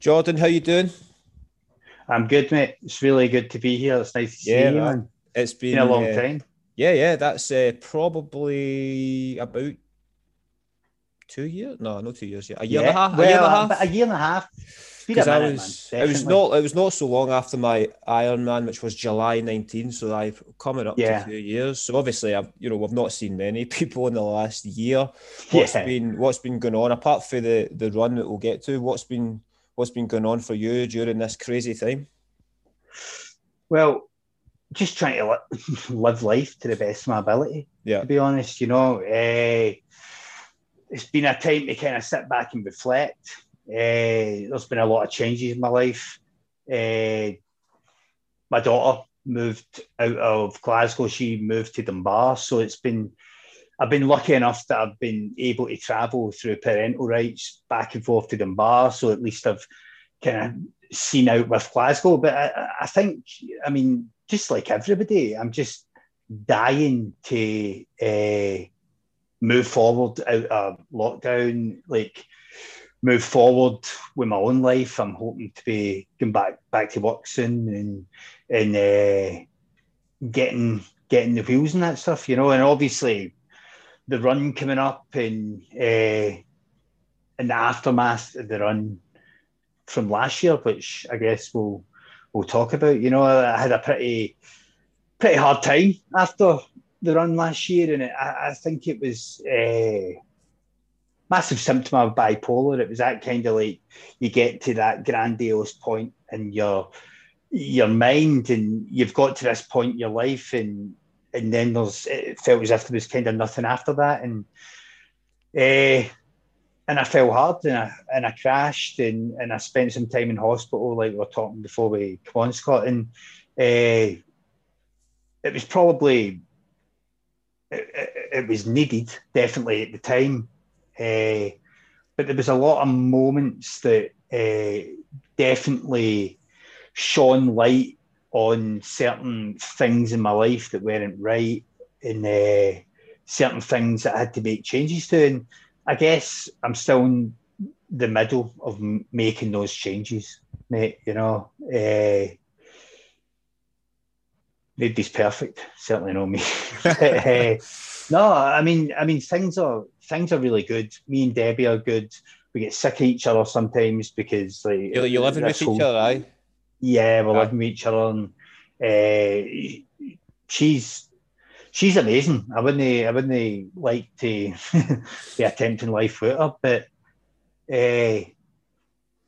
Jordan, how you doing? I'm good, mate. It's really good to be here. It's nice to see you, man. It's been, been a long uh, time. Yeah, yeah, that's uh, probably about two years. No, not two years yet. A year and a Yeah. half. a year and a Well, half. A year and a half. It's been a Because I was, it was not, it was not so long after my Ironman, which was July 19. So I've coming up Yeah. to two years. So obviously, I've, you know, we've not seen many people in the last year. What's Yeah. been, what's been going on apart from the the run that we'll get to? What's been, what's been going on for you during this crazy time? Well, just trying to live life to the best of my ability. Yeah. To be honest, you know, eh, it's been a time to kind of sit back and reflect. Eh, there's been a lot of changes in my life. Eh, my daughter moved out of Glasgow. She moved to Dunbar, so it's been. I've been lucky enough that I've been able to travel through parental rights back and forth to Dunbar. So at least I've kind of seen out with Glasgow. But I, I think, I mean, just like everybody, I'm just dying to uh, move forward out of lockdown, like move forward with my own life. I'm hoping to be going back back to work soon and and uh, getting getting the wheels and that stuff, you know. And obviously, the run coming up and uh, in the aftermath of the run from last year, which I guess we'll we'll talk about. You know, I had a pretty pretty hard time after the run last year, and it, I, I think it was a massive symptom of bipolar. It was that kind of like you get to that grandiose point in your your mind, and you've got to this point in your life, and and then there's it felt as if there was kind of nothing after that, and. Uh, and I fell hard and I and I crashed and, and I spent some time in hospital, like we were talking before we come on, Scott. And uh, it was probably it, it, was needed definitely at the time, uh, but there was a lot of moments that uh, definitely shone light on certain things in my life that weren't right and uh, certain things that I had to make changes to. And I guess I'm still in the middle of making those changes, mate. You know, uh, nobody's perfect. Certainly not me. But, uh, no, I mean, I mean, things are things are really good. Me and Debbie are good. We get sick of each other sometimes because like You're, you're living with this each other, aye? yeah, we're Aye. living with each other, and uh, she's she's amazing. I wouldn't I wouldn't like to be attempting life with her, but uh,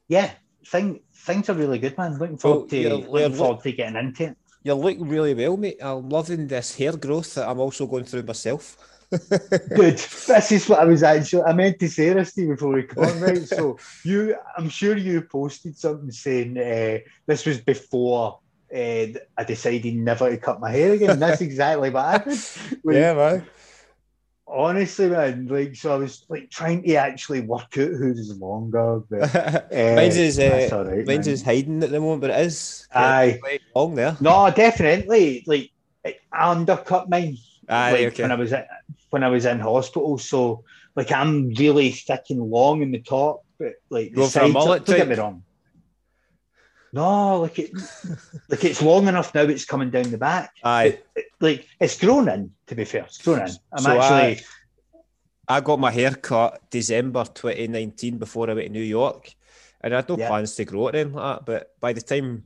yeah, thing, things are really good, man. Looking forward Well, to looking forward to getting into it. You look really well, mate. I'm loving this hair growth that I'm also going through myself. Good. This is what I was actually. I meant to say this to you before we come on, right? So you, I'm sure you posted something saying uh, this was before uh, I decided never to cut my hair again. That's exactly what happened. Like, man. Honestly, man. Like, so I was like trying to actually work out who's longer. But, uh, mine's is uh, right, mine's man. is hiding at the moment, but it is Aye. long there. No, definitely. Like, I undercut mine. Aye, like okay. when I was at, when I was in hospital. So like I'm really thick and long in the top, but like the Go for a sides. don't get me wrong. No, like it, like it's long enough now. It's coming down the back. Aye. It- like it's grown in. To be fair, it's grown in. I'm So actually. I got my hair cut December 2019 before I went to New York, and I had no Yeah. plans to grow it in like that. But by the time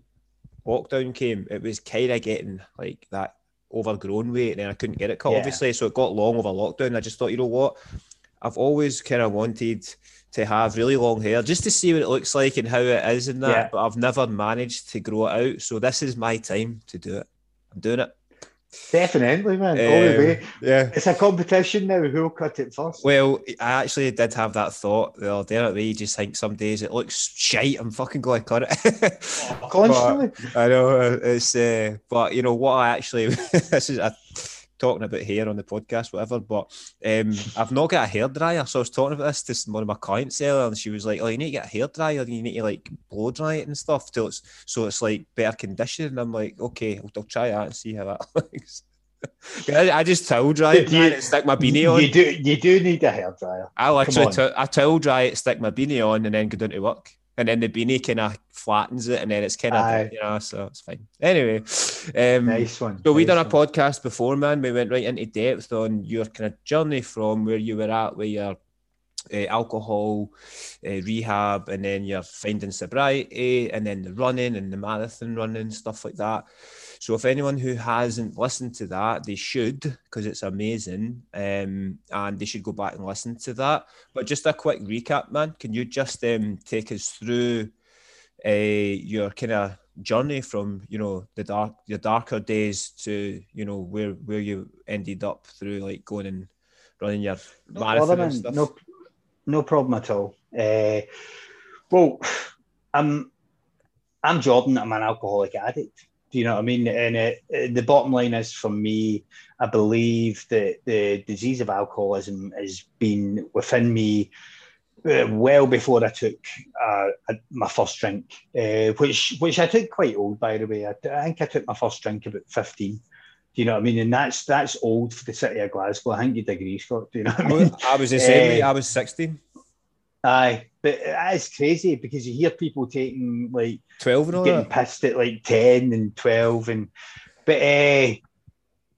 lockdown came, it was kind of getting like that overgrown weight, and then I couldn't get it cut, Yeah. obviously. So it got long over lockdown. I just thought, you know what? I've always kind of wanted to have really long hair just to see what it looks like and how it is and that, Yeah. but I've never managed to grow it out. So this is my time to do it. I'm doing it. Definitely, man. all the Um, way. yeah. It's a competition now. Who'll cut it first? Well, I actually did have that thought the other day. Way, you just think some days it looks shite. I'm fucking going to cut it. Constantly. I know uh, it's, uh, but you know what? I actually this is a, talking about hair on the podcast, whatever. But um, I've not got a hair dryer, so I was talking about this to one of my clients earlier, and she was like, "Oh, you need to get a hair dryer. You need to like blow dry it and stuff till it's so it's like better condition." And I'm like, "Okay, I'll, I'll try that and see how that looks." I, I just towel dry it, man, and stick my beanie on. You do, you do need a hair dryer. I literally t- I towel dry it, stick my beanie on, and then go down to work. And then the beanie kind of flattens it, and then it's kind of you know, so it's fine. Anyway, um, nice one. So nice we done a podcast before, man. We went right into depth on your kind of journey from where you were at, with your uh, alcohol, uh, rehab, and then you're finding sobriety, and then the running and the marathon running, stuff like that. So if anyone who hasn't listened to that, they should because it's amazing, um, and they should go back and listen to that. But just a quick recap, man. Can you just um, take us through uh, your kind of journey from you know the dark your darker days to you know where where you ended up through like going and running your no marathon and stuff? No, no problem at all. Uh, well, I'm I'm Jordan. I'm an alcoholic addict. Do you know what I mean? And it, it, the bottom line is for me, I believe that the disease of alcoholism has been within me uh, well before I took uh, my first drink, uh, which which I took quite old, by the way. I, I, think I took my first drink about fifteen. Do you know what I mean? And that's that's old for the city of Glasgow. I think you'd agree, Scott. Do you know what I mean? I was the same. I was sixteen. Aye, but it's crazy because you hear people taking like twelve and all getting that. pissed at like ten and twelve, and but uh,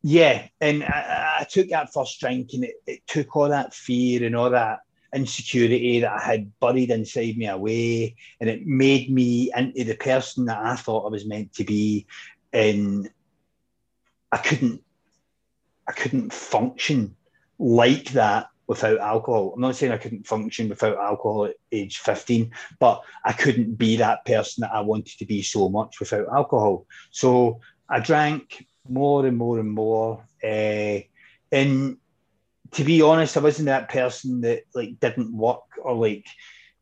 yeah, and I, I, took that first drink, and it, it, took all that fear and all that insecurity that I had buried inside me away, and it made me into the person that I thought I was meant to be, and I couldn't, I couldn't function like that without alcohol. I'm not saying I couldn't function without alcohol at age 15, but I couldn't be that person that I wanted to be so much without alcohol. So I drank more and more and more. Uh, and to be honest, I wasn't that person that like didn't work or like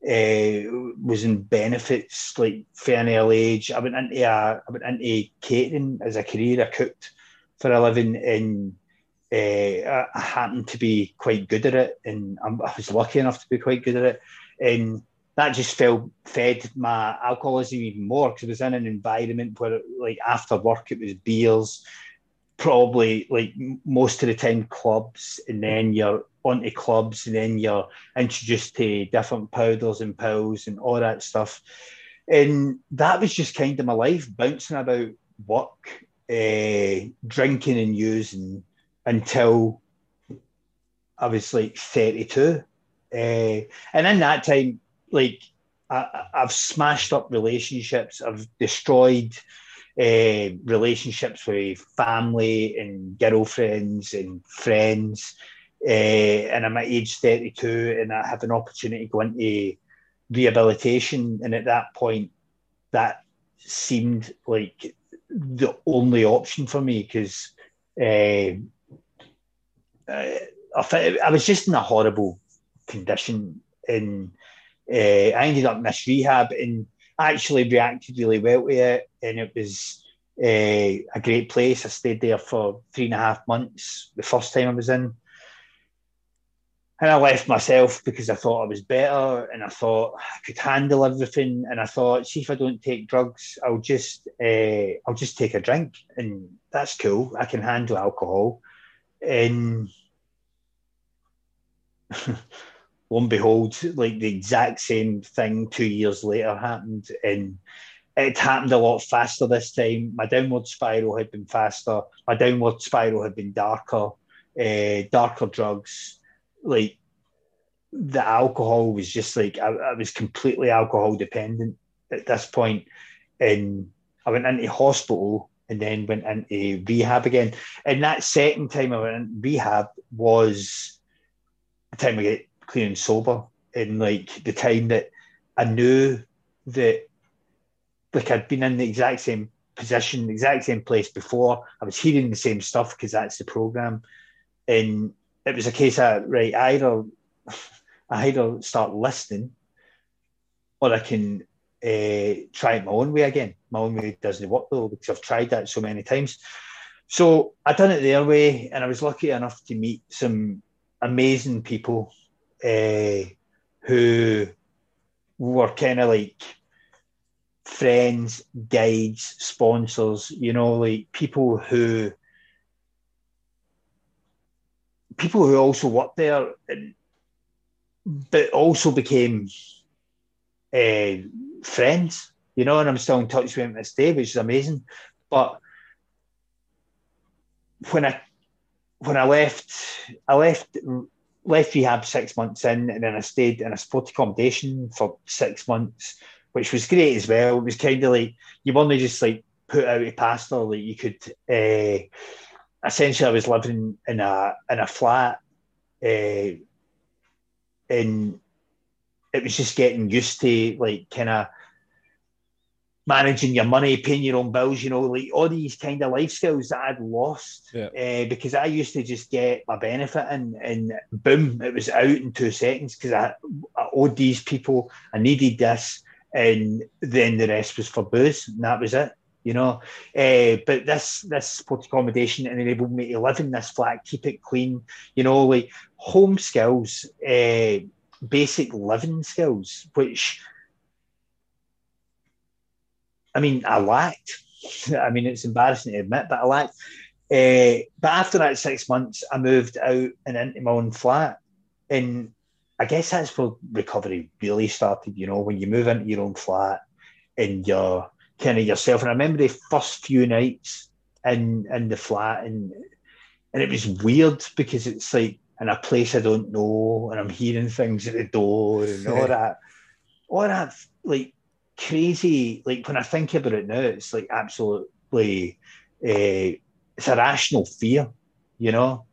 uh, was in benefits like an early age. I went into a, I went into catering as a career. I cooked for a living and uh, I happened to be quite good at it, and i was lucky enough to be quite good at it, and that just felt fed my alcoholism even more because I was in an environment where, like, after work it was beers, probably like most of the time clubs, and then you're onto clubs, and then you're introduced to different powders and pills and all that stuff, and that was just kind of my life, bouncing about work, uh, drinking and using until I was like 32. Uh, and in that time, like I, have smashed up relationships, I've destroyed uh, relationships with family and girlfriends and friends. Uh, and I'm at age 32 and I have an opportunity to go into rehabilitation. And at that point, that seemed like the only option for me because uh, uh, I, I, was just in a horrible condition, and uh, I ended up in this rehab and actually reacted really well to it, and it was uh, a great place. I stayed there for three and a half months the first time I was in. And I left myself because I thought I was better and I thought I could handle everything. And I thought, see if I don't take drugs, I'll just uh, I'll just take a drink and that's cool. I can handle alcohol. And lo and behold, like the exact same thing two years later happened. And it happened a lot faster this time. My downward spiral had been faster. My downward spiral had been darker, uh, darker drugs. Like the alcohol was just like, I, I was completely alcohol dependent at this point. And I went into hospital and then went into rehab again. And that second time I went into rehab was the time I get clean and sober, and like the time that I knew that like I'd been in the exact same position, the exact same place before. I was hearing the same stuff because that's the program, and it was a case of right either I either start listening or I can uh, try it my own way again. My own way doesn't work though because I've tried that so many times. So I done it their way, and I was lucky enough to meet some amazing people uh, who were kind of like friends, guides, sponsors. You know, like people who people who also worked there, and, but also became uh, friends, you know, and I'm still in touch with to this day, which is amazing. But when I when I left, I left left rehab six months in, and then I stayed in a sport accommodation for six months, which was great as well. It was kind of like you weren't just like put out a pastor, like you could. Uh, essentially, I was living in a in a flat, uh, and it was just getting used to like kind of managing your money, paying your own bills, you know, like all these kind of life skills that I'd lost yeah. uh, because I used to just get my benefit and, and boom, it was out in two seconds because I, I owed these people, I needed this, and then the rest was for booze, and that was it. You know, uh, but this this sport accommodation enabled me to live in this flat, keep it clean. You know, like home skills, uh, basic living skills, which I mean, I lacked. I mean, it's embarrassing to admit, but I lacked. Uh, but after that six months, I moved out and into my own flat. And I guess that's where recovery really started, you know, when you move into your own flat and you're kind of yourself. And I remember the first few nights in in the flat and and it was weird because it's like in a place I don't know and I'm hearing things at the door and all that. All that like crazy. Like when I think about it now, it's like absolutely, uh, it's a rational fear, you know.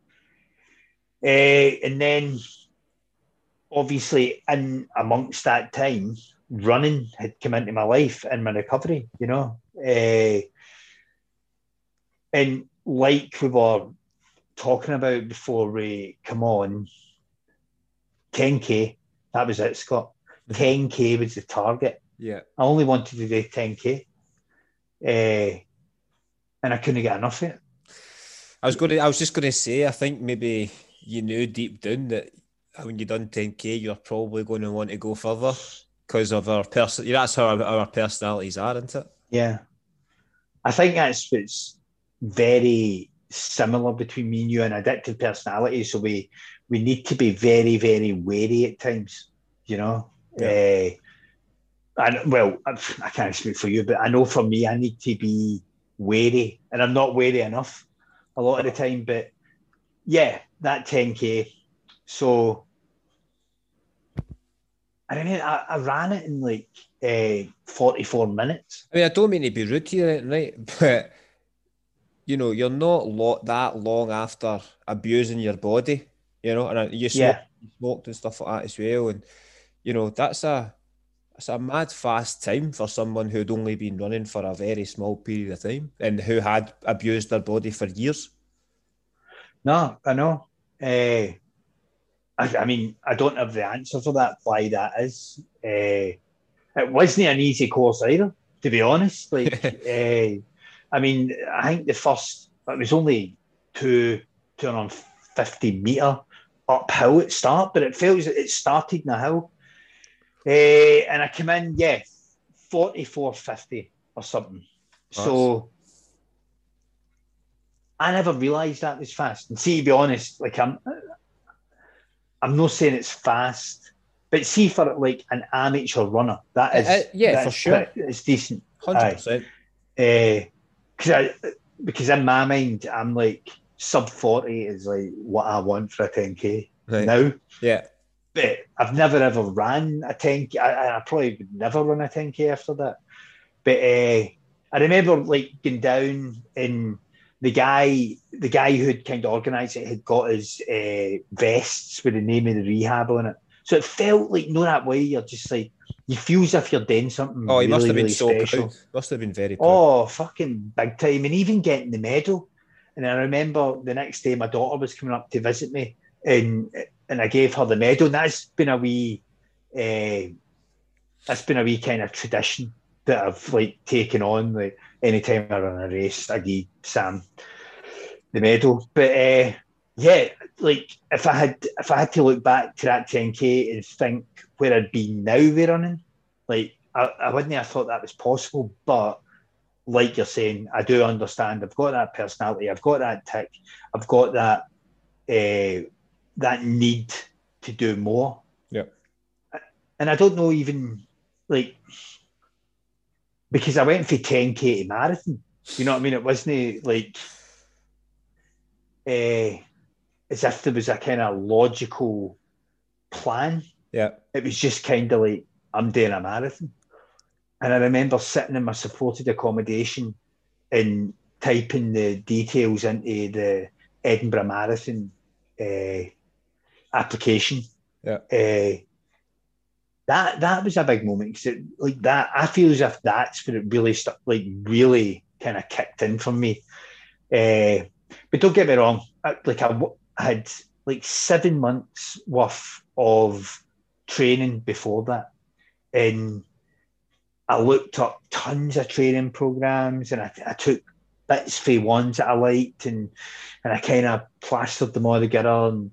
Uh, and then, obviously, in amongst that time, running had come into my life and my recovery, you know. Uh, and like we were talking about before we come on, 10k, that was it, Scott. 10k was the target. Yeah. I only wanted to do 10k, uh, and I couldn't get enough of it. I was going to. I was just going to say. I think maybe you knew deep down that when you done 10k, you're probably going to want to go further because of our person. That's how our, our personalities are, isn't it? Yeah, I think that's what's very similar between me and you and addictive personality. So we we need to be very very wary at times. You know. Yeah. Uh, and well, I can't speak for you, but I know for me, I need to be wary, and I'm not wary enough a lot of the time. But yeah, that 10k. So I mean, I, I ran it in like uh, 44 minutes. I mean, I don't mean to be rude to here, right? But you know, you're not lo- that long after abusing your body, you know, and you, smoke, yeah. you smoked and stuff like that as well, and you know, that's a it's a mad fast time for someone who'd only been running for a very small period of time and who had abused their body for years. No, I know. Uh, I, I, mean, I don't have the answer for that. Why that is? Uh, it wasn't an easy course either, to be honest. Like, uh, I mean, I think the first it was only two two hundred fifty meter uphill at start, but it feels it started in a hill uh, and I come in, yeah, 44.50 or something. Nice. So I never realised that was fast. And see, to be honest, like I'm, I'm not saying it's fast, but see for like an amateur runner, that is, uh, yeah, for sure, it's decent. Hundred percent. Because I, because in my mind, I'm like sub forty is like what I want for a ten k right. now. Yeah but I've never ever ran a 10k. I, I probably would never run a 10k after that. But uh, I remember like going down and the guy, the guy who had kind of organised it had got his uh, vests with the name of the rehab on it. So it felt like no that way. You're just like you feel as if you're doing something. Oh, he really, must have been really so special. proud. Must have been very proud. Oh, fucking big time, and even getting the medal. And I remember the next day, my daughter was coming up to visit me, and and I gave her the medal. And that's been a wee, uh, that's been a wee kind of tradition that I've like taken on. Like anytime I run a race, I give Sam the medal. But uh, yeah, like if I had if I had to look back to that 10k and think where I'd be now with running, like I, I wouldn't have thought that was possible. But like you're saying, I do understand. I've got that personality. I've got that tick. I've got that uh, that need to do more. Yeah. And I don't know even like because I went for 10k to marathon. You know what I mean? It wasn't like uh, as if there was a kind of logical plan. Yeah. It was just kind of like I'm doing a marathon. And I remember sitting in my supported accommodation and typing the details into the Edinburgh Marathon uh, application. Yeah. Uh, that that was a big moment because like that I feel as if that's where it really stuck, like really kind of kicked in for me. Uh, but don't get me wrong, I, like I, I had like seven months worth of training before that, and I looked up tons of training programs, and I, I took bits for ones that I liked, and and I kind of plastered them all together. And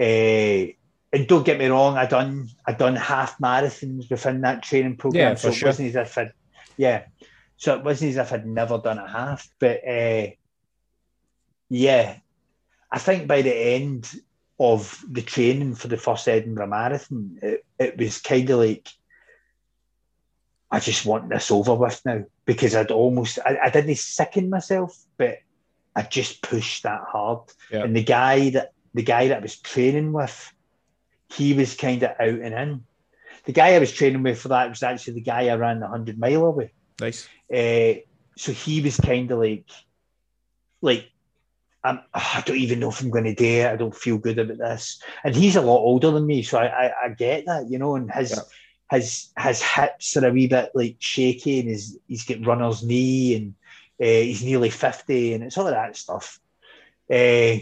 uh, and don't get me wrong, I done I done half marathons within that training program, Yeah, so it sure. wasn't as if I'd yeah, so it wasn't as if I'd never done a half, but uh, yeah, I think by the end of the training for the first Edinburgh Marathon, it, it was kind of like I just want this over with now because I'd almost I, I didn't sicken myself, but I just pushed that hard. Yeah. And the guy that the guy that I was training with, he was kind of out and in. The guy I was training with for that was actually the guy I ran the hundred mile away. Nice. Uh, so he was kind of like, like, I'm, "Ah, I don't even know if I'm going to do it. I don't feel good about this. And he's a lot older than me, so I, I, I get that, you know. And his Yeah. his his hips are a wee bit like shaky, and his he's got runner's knee, and uh, he's nearly fifty, and it's all of that stuff. Uh,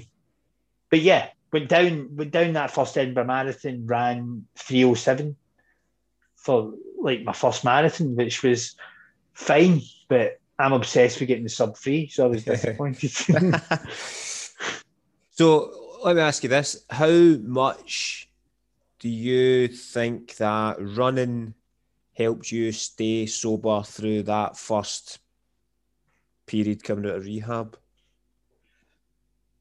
but yeah, went down went down that first Edinburgh Marathon, ran three oh seven for like my first marathon, which was fine, but I'm obsessed with getting the sub free, so I was disappointed. so let me ask you this: How much do you think that running helped you stay sober through that first period coming out of rehab?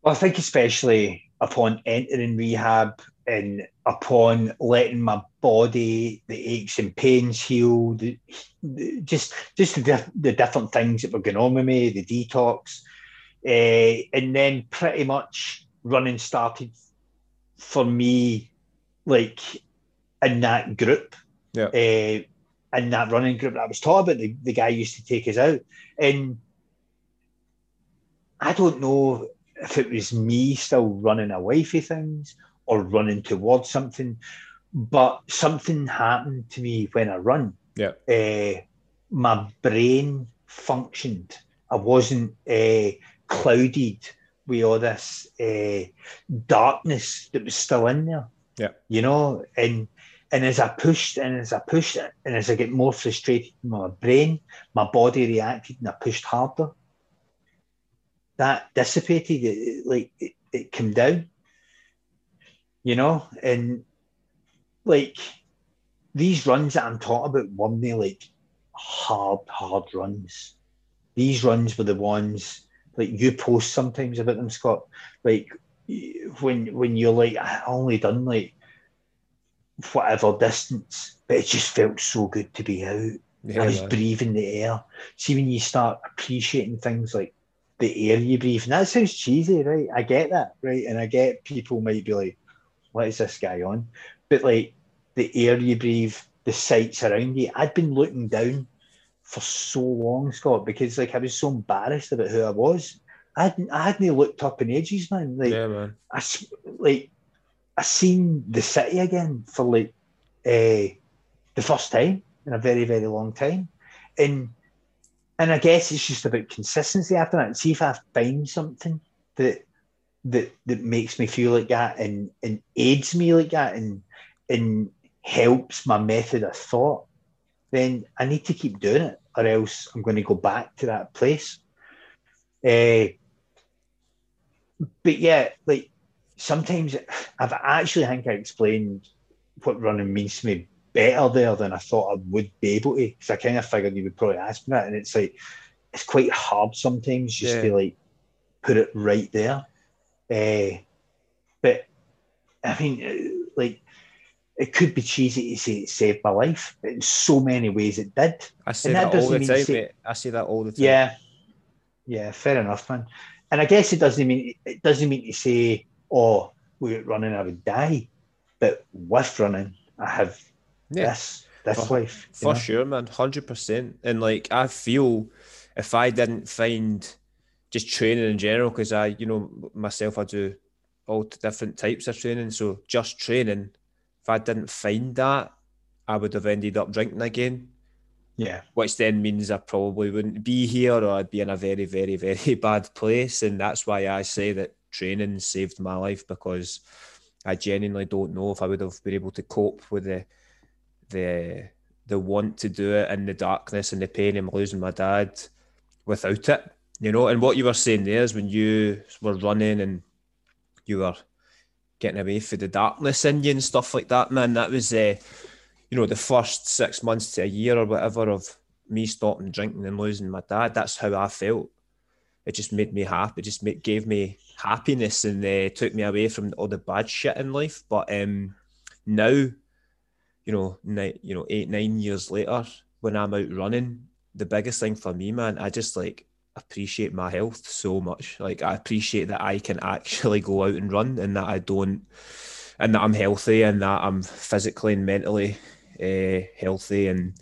well, I think especially upon entering rehab and upon letting my body, the aches and pains heal, the, the- just just the, diff- the different things that were going on with me, the detox, uh, and then pretty much running started for me, like in that group, Yeah. uh, in that running group that I was taught about. The, the guy used to take us out, and I don't know if it was me still running away from things or running towards something, but something happened to me when I run. Yeah. Uh, my brain functioned. I wasn't uh, clouded with all this uh, darkness that was still in there. Yeah. You know, and and as I pushed and as I pushed and as I get more frustrated in my brain, my body reacted and I pushed harder that dissipated. It, it- like it, it came down, you know, and like these runs that I'm talking about weren't they like hard, hard runs. These runs were the ones like you post sometimes about them, Scott. Like when when you're like, I only done like whatever distance, but it just felt so good to be out. Yeah, I was man. breathing the air. See, when you start appreciating things like the air you breathe, and that sounds cheesy, right? I get that, right? And I get people might be like, what is this guy on? But like the air you breathe, the sights around you. I'd been looking down for so long, Scott, because like I was so embarrassed about who I was. I hadn't, I hadn't looked up in ages, man. Like yeah, man. I like I seen the city again for like uh, the first time in a very very long time, and and I guess it's just about consistency after that. See if I find something that that that makes me feel like that and and aids me like that and and helps my method of thought, then I need to keep doing it, or else I'm going to go back to that place. Uh, but yeah, like sometimes I've actually I think I explained what running means to me better there than I thought I would be able to because I kind of figured you would probably ask me that, and it's like it's quite hard sometimes just Yeah. to like put it right there. Uh, but I mean, like it could be cheesy to say it saved my life, in so many ways it did. I say that, that all the time, say. I say that all the time. Yeah, yeah, fair enough, man. And I guess it doesn't mean it doesn't mean to say, oh, without running I would die, but with running I have yeah. this this for, life for know? sure, man, hundred percent. And like I feel if I didn't find just training in general, because I, you know, myself, I do all different types of training. So just training if I didn't find that, I would have ended up drinking again. Yeah. Which then means I probably wouldn't be here or I'd be in a very, very, very bad place. And that's why I say that training saved my life because I genuinely don't know if I would have been able to cope with the the the want to do it in the darkness and the pain of losing my dad without it. You know, and what you were saying there is when you were running and you were getting away for the darkness in you and stuff like that, man. That was, uh, you know, the first six months to a year or whatever of me stopping drinking and losing my dad. That's how I felt. It just made me happy. It just made, gave me happiness and uh, took me away from all the bad shit in life. But um, now, you know, ni- you know, eight nine years later, when I'm out running, the biggest thing for me, man, I just like appreciate my health so much. Like I appreciate that I can actually go out and run and that I don't and that I'm healthy and that I'm physically and mentally uh, healthy and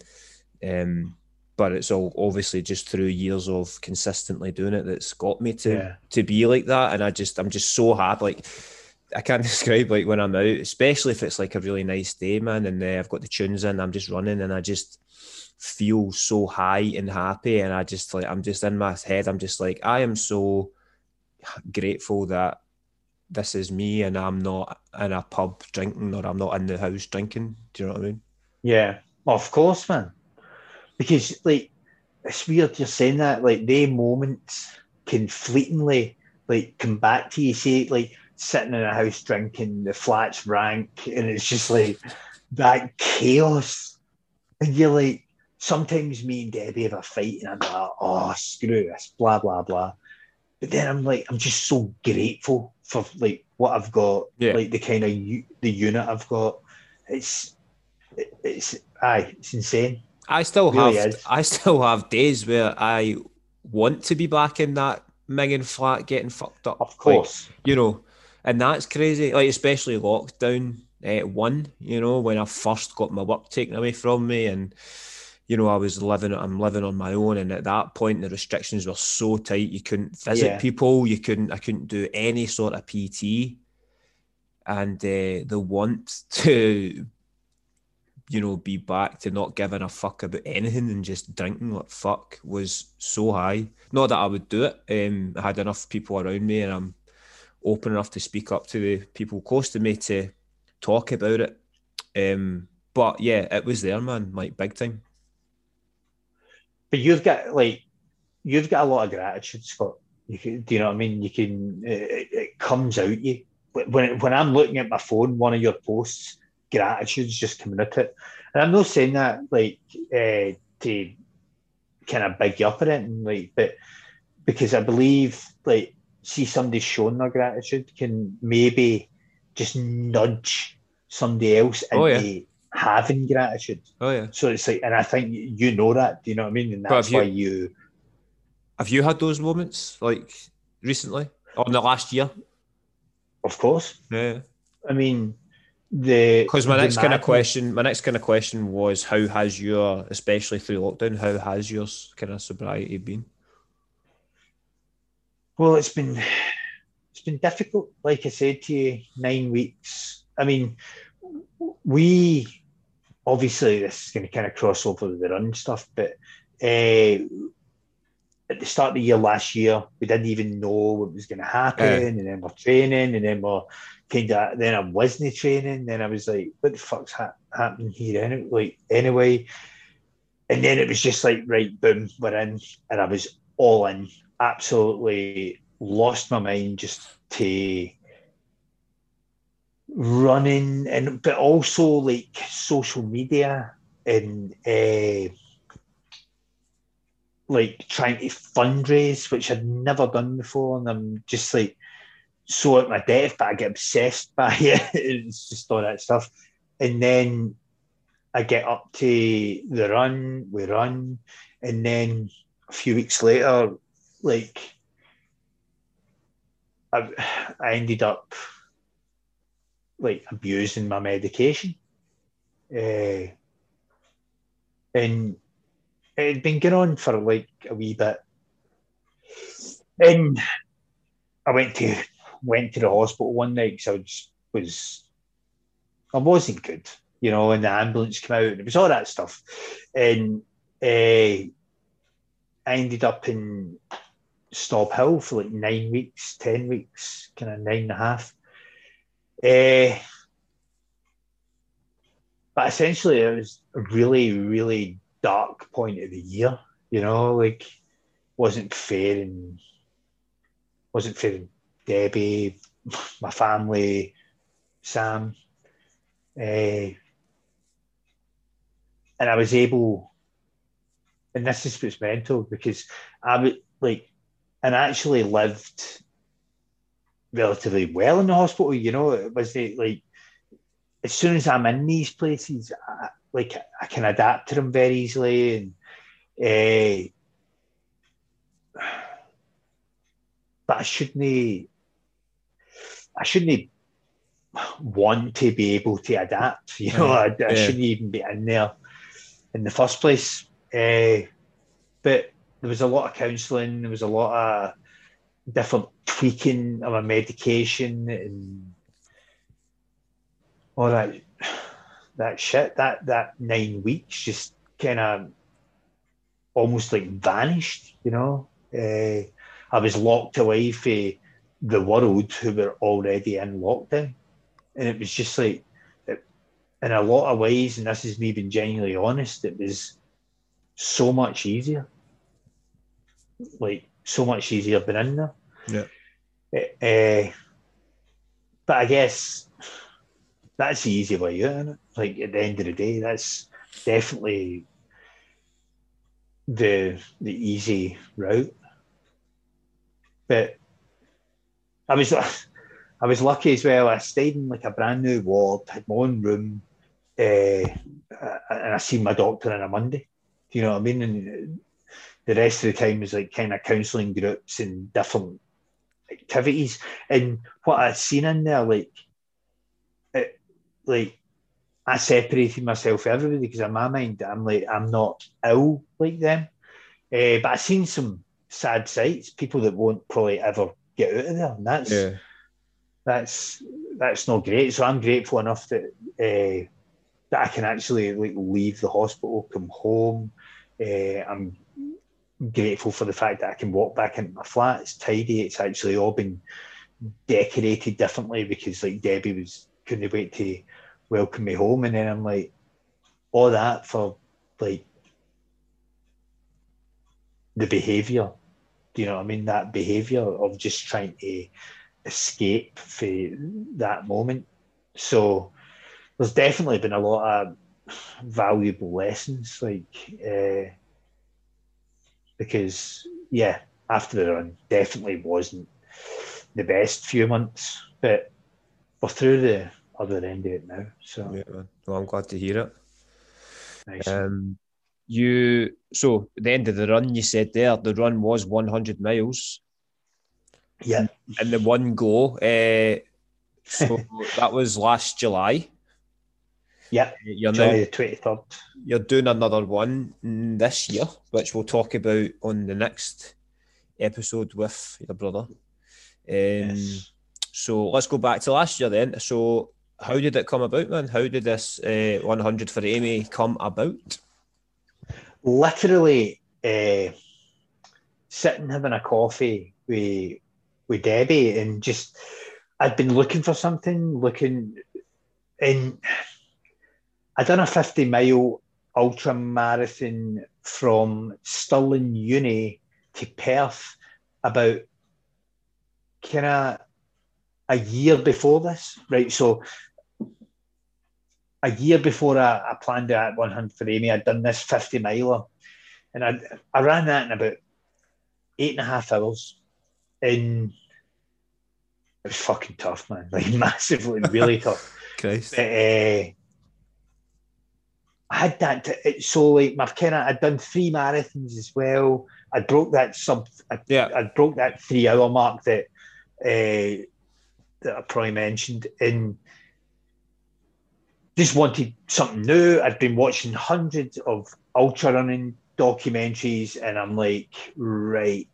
um but it's all obviously just through years of consistently doing it that's got me to yeah. to be like that and I just I'm just so happy like I can't describe like when I'm out especially if it's like a really nice day man and uh, I've got the tunes in I'm just running and I just feel so high and happy and I just like I'm just in my head I'm just like I am so grateful that this is me and I'm not in a pub drinking or I'm not in the house drinking. Do you know what I mean? Yeah of course man. Because like it's weird you're saying that like they moments can fleetingly like come back to you say like sitting in a house drinking the flats rank and it's just like that chaos. And you're like sometimes me and Debbie have a fight and I'm like, oh, screw this, blah, blah, blah. But then I'm like, I'm just so grateful for like what I've got, yeah. like the kind of the unit I've got. It's, it's, aye, it's insane. I still really have, is. I still have days where I want to be back in that minging flat getting fucked up. Of course. Like, you know, and that's crazy. Like, especially lockdown uh, one, you know, when I first got my work taken away from me and, you know, I was living, I'm living on my own, and at that point, the restrictions were so tight. You couldn't visit yeah. people. You couldn't. I couldn't do any sort of PT, and uh, the want to, you know, be back to not giving a fuck about anything and just drinking like fuck was so high. Not that I would do it. Um, I had enough people around me, and I'm open enough to speak up to the people close to me to talk about it. Um, but yeah, it was there, man, like big time but you've got like you've got a lot of gratitude, Scott. You can, do you know what I mean? You can it, it comes out you when when I'm looking at my phone, one of your posts, gratitude's just coming out it, and I'm not saying that like uh, to kind of big you up or anything, like, but because I believe like see somebody showing their gratitude can maybe just nudge somebody else into oh, yeah having gratitude. Oh yeah. So it's like, and I think you know that. Do you know what I mean? And that's why you. Have you had those moments like recently or in the last year? Of course. Yeah. I mean, the because my next kind of question, my next kind of question was, how has your, especially through lockdown, how has your kind of sobriety been? Well, it's been it's been difficult. Like I said to you, nine weeks. I mean, we obviously this is going to kind of cross over with the run stuff, but uh, at the start of the year last year, we didn't even know what was going to happen, yeah. and then we're training, and then we're kind of then I wasn't training, then I was like, what the fuck's ha- happening here? Anyway, like anyway, and then it was just like right, boom, we're in, and I was all in, absolutely lost my mind just to running and but also like social media and uh, like trying to fundraise, which I'd never done before, and I'm just like so at my death, but I get obsessed by it. it's just all that stuff. And then I get up to the run, we run, and then a few weeks later, like I, I ended up like abusing my medication. Uh, and it had been going on for like a wee bit. And I went to went to the hospital one night because I was, was I wasn't good, you know, and the ambulance came out and it was all that stuff. And uh, I ended up in Stobhill for like nine weeks, ten weeks, kind of nine and a half. Uh, but essentially, it was a really, really dark point of the year. You know, like wasn't fair and wasn't fair. Debbie, my family, Sam, uh, and I was able. And this is what's mental because I would like, and actually lived relatively well in the hospital. You know, it was it like as soon as I'm in these places, I, like I can adapt to them very easily, and uh, but I shouldn't. I shouldn't want to be able to adapt. You know, I, I yeah. shouldn't even be in there in the first place. Uh, but there was a lot of counselling. There was a lot of different tweaking of a medication and all that that shit. That that nine weeks just kind of almost like vanished. You know, uh, I was locked away from the world who were already in lockdown, and it was just like, it, in a lot of ways, and this is me being genuinely honest, it was so much easier. Like so much easier being in there. Yeah. Uh, but I guess that's the easy way out, it? Like at the end of the day, that's definitely the the easy route. But I was I was lucky as well. I stayed in like a brand new ward, had my own room, uh, and I seen my doctor on a Monday. Do you know what I mean? And the rest of the time was like kind of counselling groups and different activities. And what I'd seen in there, like, it, like I separated myself from everybody because in my mind I'm like I'm not ill like them. Uh, but I've seen some sad sights, people that won't probably ever get out of there, and that's yeah. that's that's not great. So I'm grateful enough that uh, that I can actually like leave the hospital, come home. Uh, I'm grateful for the fact that I can walk back into my flat. It's tidy. It's actually all been decorated differently because like Debbie was couldn't wait to welcome me home, and then I'm like all that for like the behaviour do you know what I mean? That behaviour of just trying to escape for that moment. So there's definitely been a lot of valuable lessons, like uh, because yeah, after the run, definitely wasn't the best few months, but we're through the other end of it now. So yeah, well, I'm glad to hear it. Nice. Um, you so the end of the run you said there the run was 100 miles yeah and the one go uh, so that was last july yeah you're july now, the 23rd you're doing another one this year which we'll talk about on the next episode with your brother. Um, yes. so let's go back to last year then. So how did it come about man? How did this uh, 100 for amy come about? Literally uh, sitting having a coffee with with Debbie and just I'd been looking for something, looking in I done a 50 mile ultra marathon from Stirling Uni to Perth about kind of a year before this, right? So a year before I, I planned out 100 for Amy, I'd done this 50 miler. And I, I ran that in about eight and a half hours. And it was fucking tough, man. Like massively, really tough. Christ. But, uh, I had that. To, so like my kind of, I'd done three marathons as well. I broke that sub. I, Yeah. I broke that three hour mark that uh, that I probably mentioned, and just wanted something new. I'd been watching hundreds of ultra running documentaries, and I'm like, right,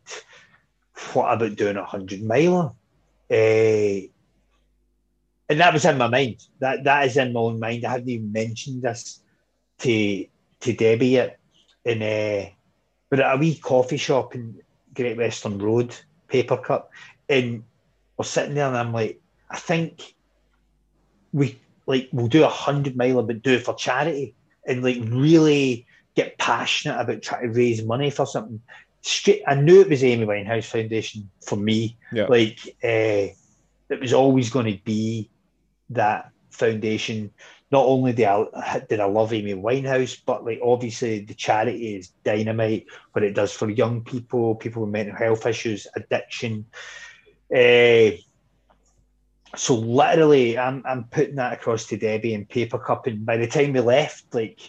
what about doing a hundred miler? Uh, and that was in my mind. That that is in my own mind. I hadn't even mentioned this to to Debbie yet. And uh, we're at a wee coffee shop in Great Western Road, Paper Cup, and we're sitting there, and I'm like, I think we like we'll do a hundred miler, but do it for charity, and like really get passionate about trying to raise money for something. Straight, I knew it was Amy Winehouse Foundation for me. Yeah. Like uh, it was always going to be that foundation. Not only did I, did I love Amy Winehouse, but like obviously the charity is dynamite. What it does for young people, people with mental health issues, addiction. Uh, so literally, I'm I'm putting that across to Debbie and paper cup, and by the time we left, like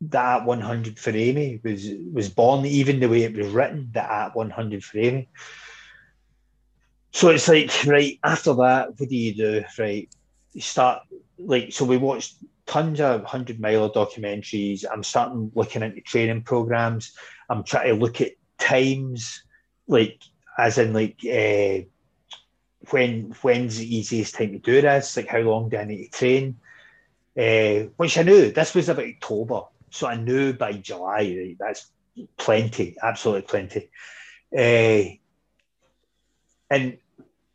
that 100 for Amy was was born. Even the way it was written, that at 100 for Amy. So it's like right after that, what do you do? Right, you start like so. We watched tons of hundred miler documentaries. I'm starting looking into training programs. I'm trying to look at times, like as in like uh, when when's the easiest time to do this? Like how long do I need to train? Uh, which I knew this was about October, so I knew by July right, that's plenty, absolutely plenty. Uh, and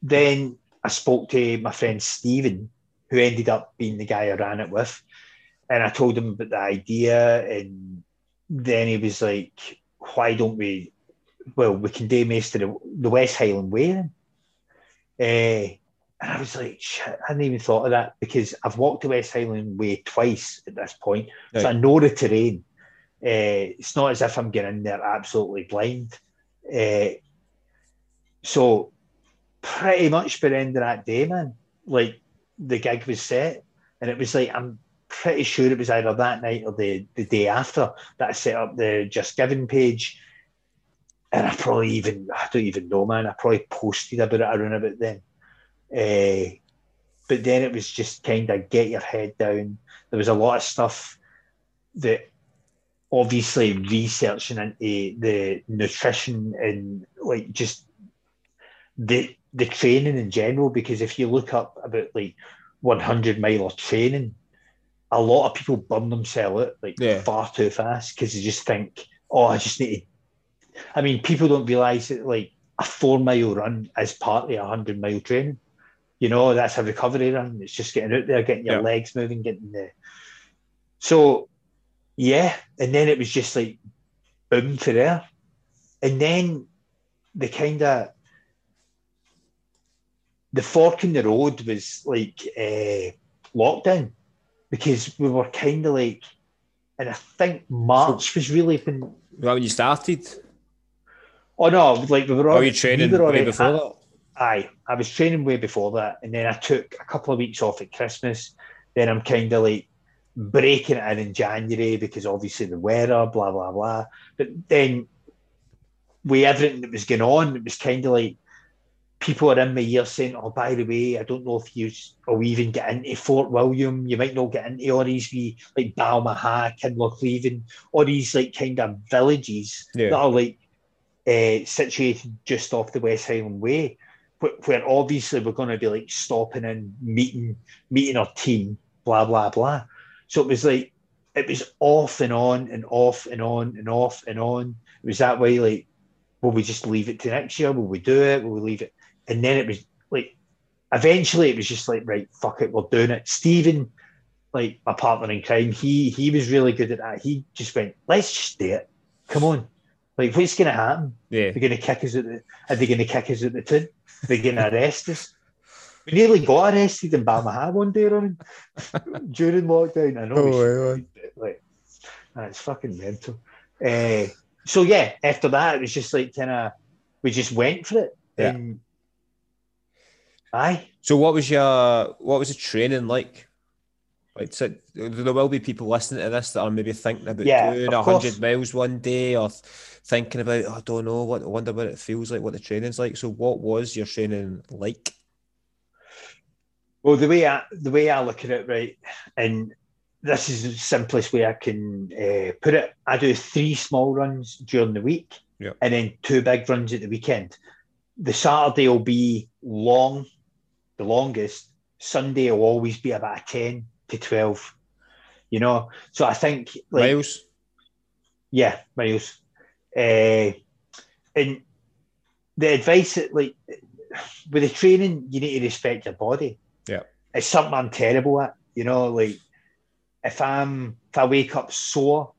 then I spoke to my friend Stephen, who ended up being the guy I ran it with, and I told him about the idea, and then he was like, "Why don't we? Well, we can do of the, the West Highland Way." Then. Uh, and I was like, shit, I hadn't even thought of that because I've walked the West Highland Way twice at this point. So I know the terrain. Uh, it's not as if I'm getting there absolutely blind. Uh, so pretty much by the end of that day, man, like the gig was set. And it was like, I'm pretty sure it was either that night or the, the day after that I set up the Just Giving page. And I probably even, I don't even know, man, I probably posted about it around about then. Uh, but then it was just kind of get your head down. There was a lot of stuff that obviously researching into the nutrition and like just the the training in general. Because if you look up about like 100 mile of training, a lot of people burn themselves out like Yeah. far too fast because they just think, oh, I just need to. I mean, people don't realize that like a four mile run is partly a 100 mile training. You know, that's a recovery run. It's just getting out there, getting your Yeah. legs moving, getting the. So, yeah. And then it was just like boom for there. And then the kind of the fork in the road was like uh, lockdown because we were kind of like, and I think March was really when. Was that when you started? Oh no, like we were. All- you training we way before that? Aye, I was training way before that, and then I took a couple of weeks off at Christmas. Then I'm kind of like breaking it in in January because obviously the weather, blah blah blah. But then with everything that was going on, it was kind of like people are in my ear saying, "Oh, by the way, I don't know if you or even get into Fort William. You might not get into all these wee like Balmaha, Kinlochleven, all these like kind of villages Yeah. that are like uh, situated just off the West Highland Way, where, where obviously we're going to be like stopping and meeting, meeting our team, blah blah blah. So it was like it was off and on and off and on and off and on. It was that way. Like, will we just leave it to next year? Will we do it? Will we leave it? And then it was like, eventually, it was just like, right, fuck it, we're doing it. Stephen, like my partner in crime, he he was really good at that. He just went, let's just do it. Come on. Like, what's going to happen? Yeah. They're going to kick us at the. Are they going to kick us at the tin? They're going to arrest us. We nearly got arrested in Balmaha one day, Ronan, during lockdown. I know. we Oh, should- like, that's fucking mental. Uh, so yeah, after that, it was just like kind of we just went for it. Yeah. And Aye. So what was your what was the training like? Like so, there will be people listening to this that are maybe thinking about Yeah, doing hundred miles one day or thinking about "Oh, I don't know what I wonder what it feels like, what the training's like. So what was your training like? Well, the way I the way I look at it, right, and this is the simplest way I can uh, put it. I do three small runs during the week, Yeah. and then two big runs at the weekend. The Saturday will be long, the longest. Sunday will always be about a ten to twelve. You know, so I think like Miles? yeah, miles. Uh, and the advice that like with the training, you need to respect your body. Yeah. It's something I'm terrible at. You know, like if I'm if I wake up sore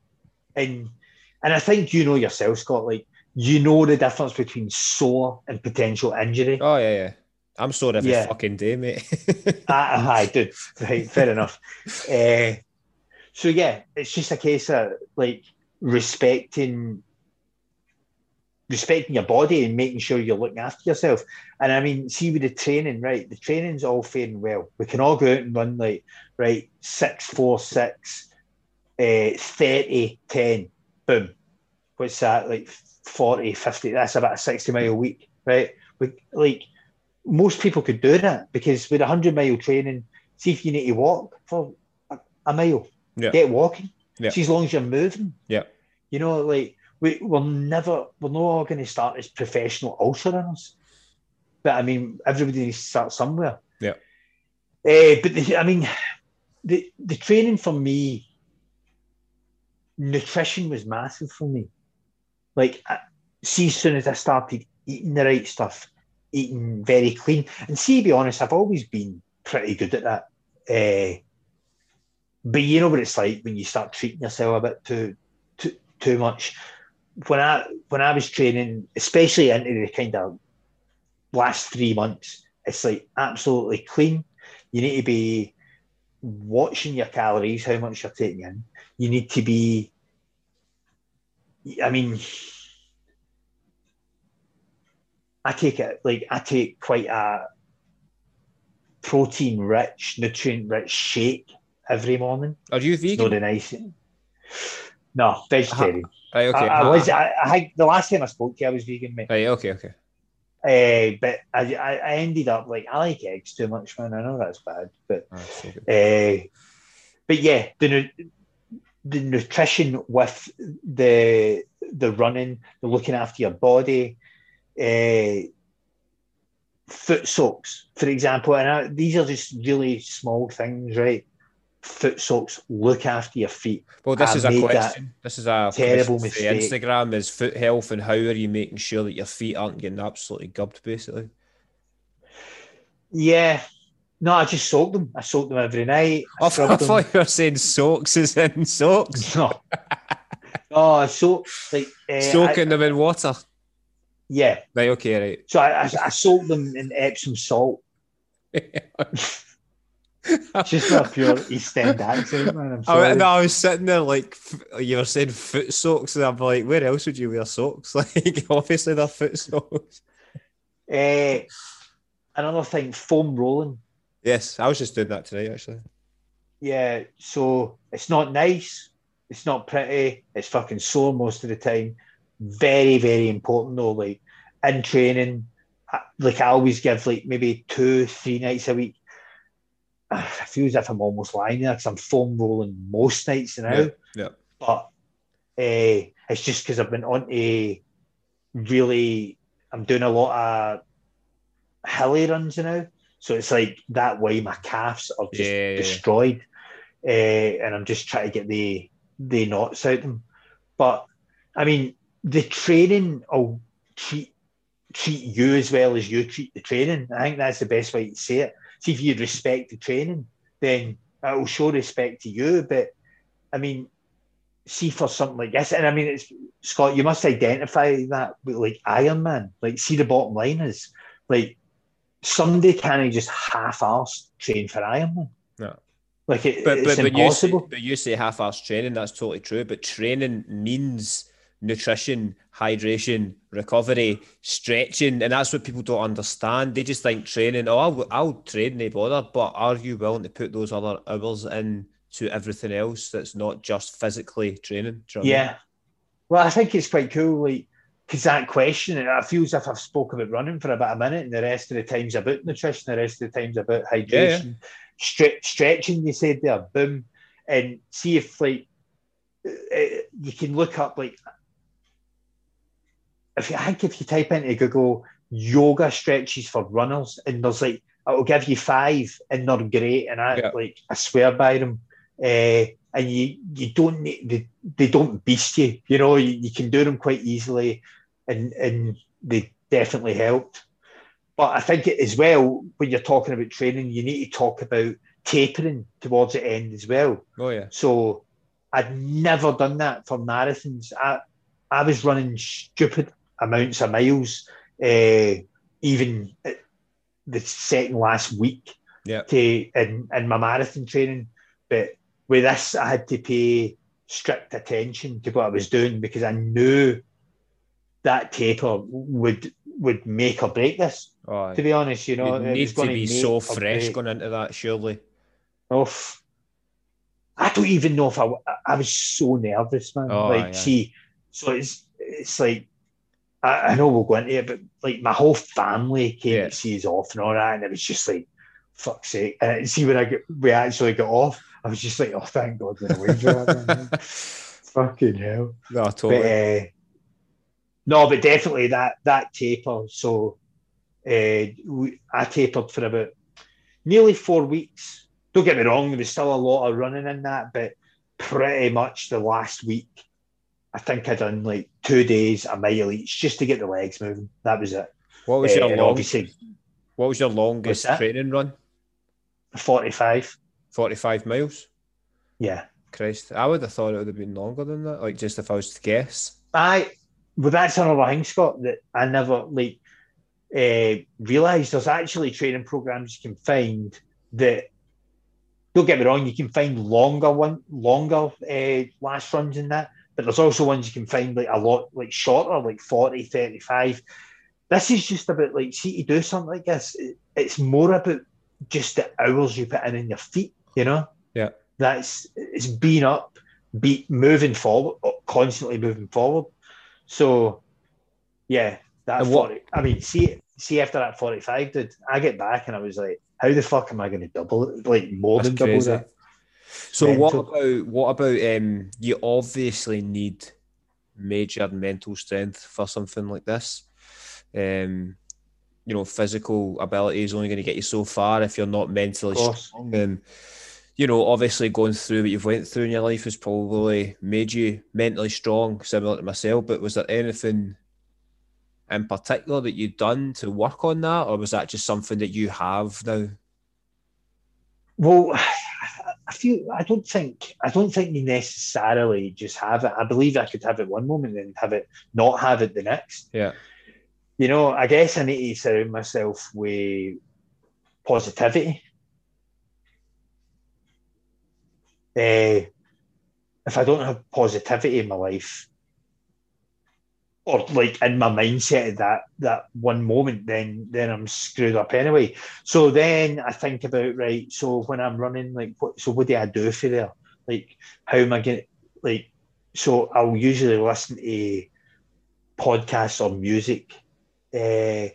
and and I think you know yourself, Scott, like you know the difference between sore and potential injury. Oh yeah, yeah. I'm sore every Yeah. fucking day, mate. I, I do. Right, fair enough. Uh, so yeah, it's just a case of like respecting respecting your body and making sure you're looking after yourself. And I mean, see with the training, right? The training's all fair and well. We can all go out and run like right six, four, six, uh, 30, 10, boom. What's that? Like 40, 50, that's about a 60 mile a week, right? We like most people could do that because with a hundred mile training, see if you need to walk for a, a mile, Yeah. get walking. Yeah. See as long as you're moving. Yeah. You know, like we we're never we're not all going to start as professional ultra runners, but I mean everybody needs to start somewhere. Yeah. Uh, but the, I mean, the the training for me, nutrition was massive for me. Like, I, see, as soon as I started eating the right stuff, eating very clean, and see, to be honest, I've always been pretty good at that. Uh, but you know what it's like when you start treating yourself a bit too too too much. When I when I was training, especially into the kind of last three months, it's like absolutely clean. You need to be watching your calories, how much you're taking in. You need to be, I mean, I take it like I take quite a protein rich, nutrient rich shake every morning. Are you It's not vegan? nice. No, vegetarian. Right, okay. I, I was. I, I think the last time I spoke to you, I was vegan, mate. Right, okay, okay. Uh, but I, I, ended up like I like eggs too much, man. I know that's bad, but so uh, but yeah, the nu- the nutrition with the the running, the looking after your body, uh, foot soaks, for example, and I, these are just really small things, right? Foot soaks, look after your feet. Well, this I is a question. This is a terrible mistake. Instagram is foot health and how are you making sure that your feet aren't getting absolutely gubbed, basically. Yeah, no, I just soak them. I soak them every night. I I, scrub thought- I them. you were saying socks is in socks. No, no, so like uh, Soaking I- them in water. Yeah. Right, okay, right. So I, I, I soak them in Epsom salt. Just for a pure East End accent, man. I'm I, no, I was sitting there like you were saying foot socks, and I'm like, where else would you wear socks? Like, obviously they're foot socks. Eh, another thing, foam rolling. Yes, I was just doing that today, actually. Yeah, so it's not nice. It's not pretty. It's fucking sore most of the time. Very, very important though. Like in training, like I always give like maybe two, three nights a week. I feel as if I'm almost lying there because I'm foam rolling most nights now. Yeah, yeah. But uh, it's just because I've been on a really, I'm doing a lot of hilly runs now. So it's like that way my calves are just Yeah, yeah, destroyed. Uh, and I'm just trying to get the the knots out of them. But I mean, the training will treat treat you as well as you treat the training. I think that's the best way to say it. See if you respect the training, then it will show respect to you. But I mean, see for something like this, and I mean, it's Scott. You must identify that with like Iron Man. Like, see the bottom line is like somebody can't just half-arse train for Iron Man. No. Like it, But it's but, but you say, but you say half-ass training. That's totally true. But training means nutrition, hydration, recovery, stretching, and that's what people don't understand. They just think training. Oh, I'll, I'll train, no bother. But are you willing to put those other hours in to everything else that's not just physically training? You know yeah. I mean? Well, I think it's quite cool. Like because that question, it feels as if I've spoken about running for about a minute, and the rest of the time's about nutrition, the rest of the time's about hydration, yeah. Stre- stretching. You said there, boom, and see if like uh, you can look up like if you I think if you type into Google yoga stretches for runners, and there's like it'll give you five, and they're great, and I yeah. like I swear by them. Uh, and you you don't need they, they don't beast you, you know. You, you can do them quite easily and and they definitely helped. But I think as well, when you're talking about training, you need to talk about tapering towards the end as well. Oh yeah. So I'd never done that for marathons. I I was running stupid amounts of miles, uh, even the second last week. Yeah. To in in my marathon training, but with this, I had to pay strict attention to what I was doing because I knew that taper would would make or break this. Oh, to be honest, you know, it needs to be so fresh going into that, surely. Oh, I don't even know if I I was so nervous, man. Oh, like, yeah. see, so it's it's like I, I, know we'll go into it, but like my whole family came yeah. to see us off and all that, and it was just like, fuck's sake. And see when I get we actually got off, I was just like, oh, thank God we're away that. Fucking hell. No, totally. But, uh, no, but definitely that that taper. So uh, we, I tapered for about nearly four weeks. Don't get me wrong, there was still a lot of running in that, but pretty much the last week, I think I done like two days a mile each just to get the legs moving. That was it. What was uh, your long, obviously? What was your longest training run? Forty-five. Forty-five miles. Yeah. Christ, I would have thought it would have been longer than that. Like just if I was to guess. I well, that's another thing, Scott, that I never like uh, realised. There's actually training programs you can find that. Don't get me wrong, you can find longer one, longer uh, last runs in that, but there's also ones you can find like a lot like shorter, like 40, 35. This is just about like see to do something like this. It's more about just the hours you put in in your feet, you know. Yeah, that's it's being up, be moving forward, uh, constantly moving forward. So, yeah, that what, 40, I mean, see, see after that 45, did I get back and I was like, how the fuck am I going to double it? Like more than double that. So mental. what about what about um? You obviously need major mental strength for something like this. Um, you know, physical ability is only going to get you so far if you're not mentally strong. And you know, obviously going through what you've went through in your life has probably made you mentally strong, similar to myself. But was there anything in particular that you'd done to work on that, or was that just something that you have now? Well, I feel I don't think I don't think you necessarily just have it. I believe I could have it one moment and have it not have it the next. Yeah. You know, I guess I need to surround myself with positivity uh, if I don't have positivity in my life, or like in my mindset at that that one moment, then then I'm screwed up anyway. So then I think about right. So when I'm running, like, what, so what do I do for there? Like, how am I going? Like, so I'll usually listen to podcasts or music. Uh,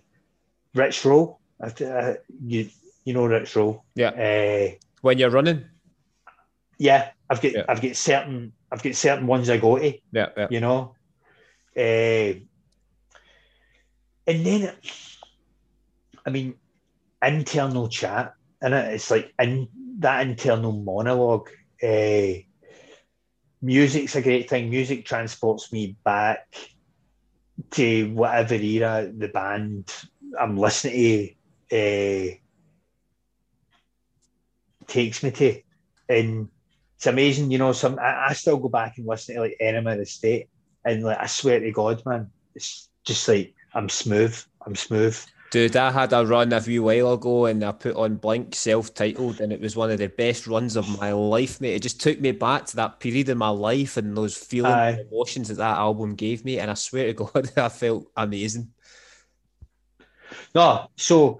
Rich Roll, uh, you you know Rich Roll, yeah. Uh, when you're running, yeah, I've got yeah. I've got certain I've got certain ones I go to. Yeah, yeah. You know, uh, and then I mean, internal chat, and it's like in that internal monologue. Uh, music's a great thing. Music transports me back to whatever era the band I'm listening to uh, takes me to, and it's amazing, you know. Some I, I, still go back and listen to like Enema of the State, and like I swear to God, man, it's just like I'm smooth. I'm smooth. Dude, I had a run a wee while ago and I put on Blink self titled, and it was one of the best runs of my life, mate. It just took me back to that period in my life and those feelings Aye. and emotions that that album gave me. And I swear to God, I felt amazing. No, so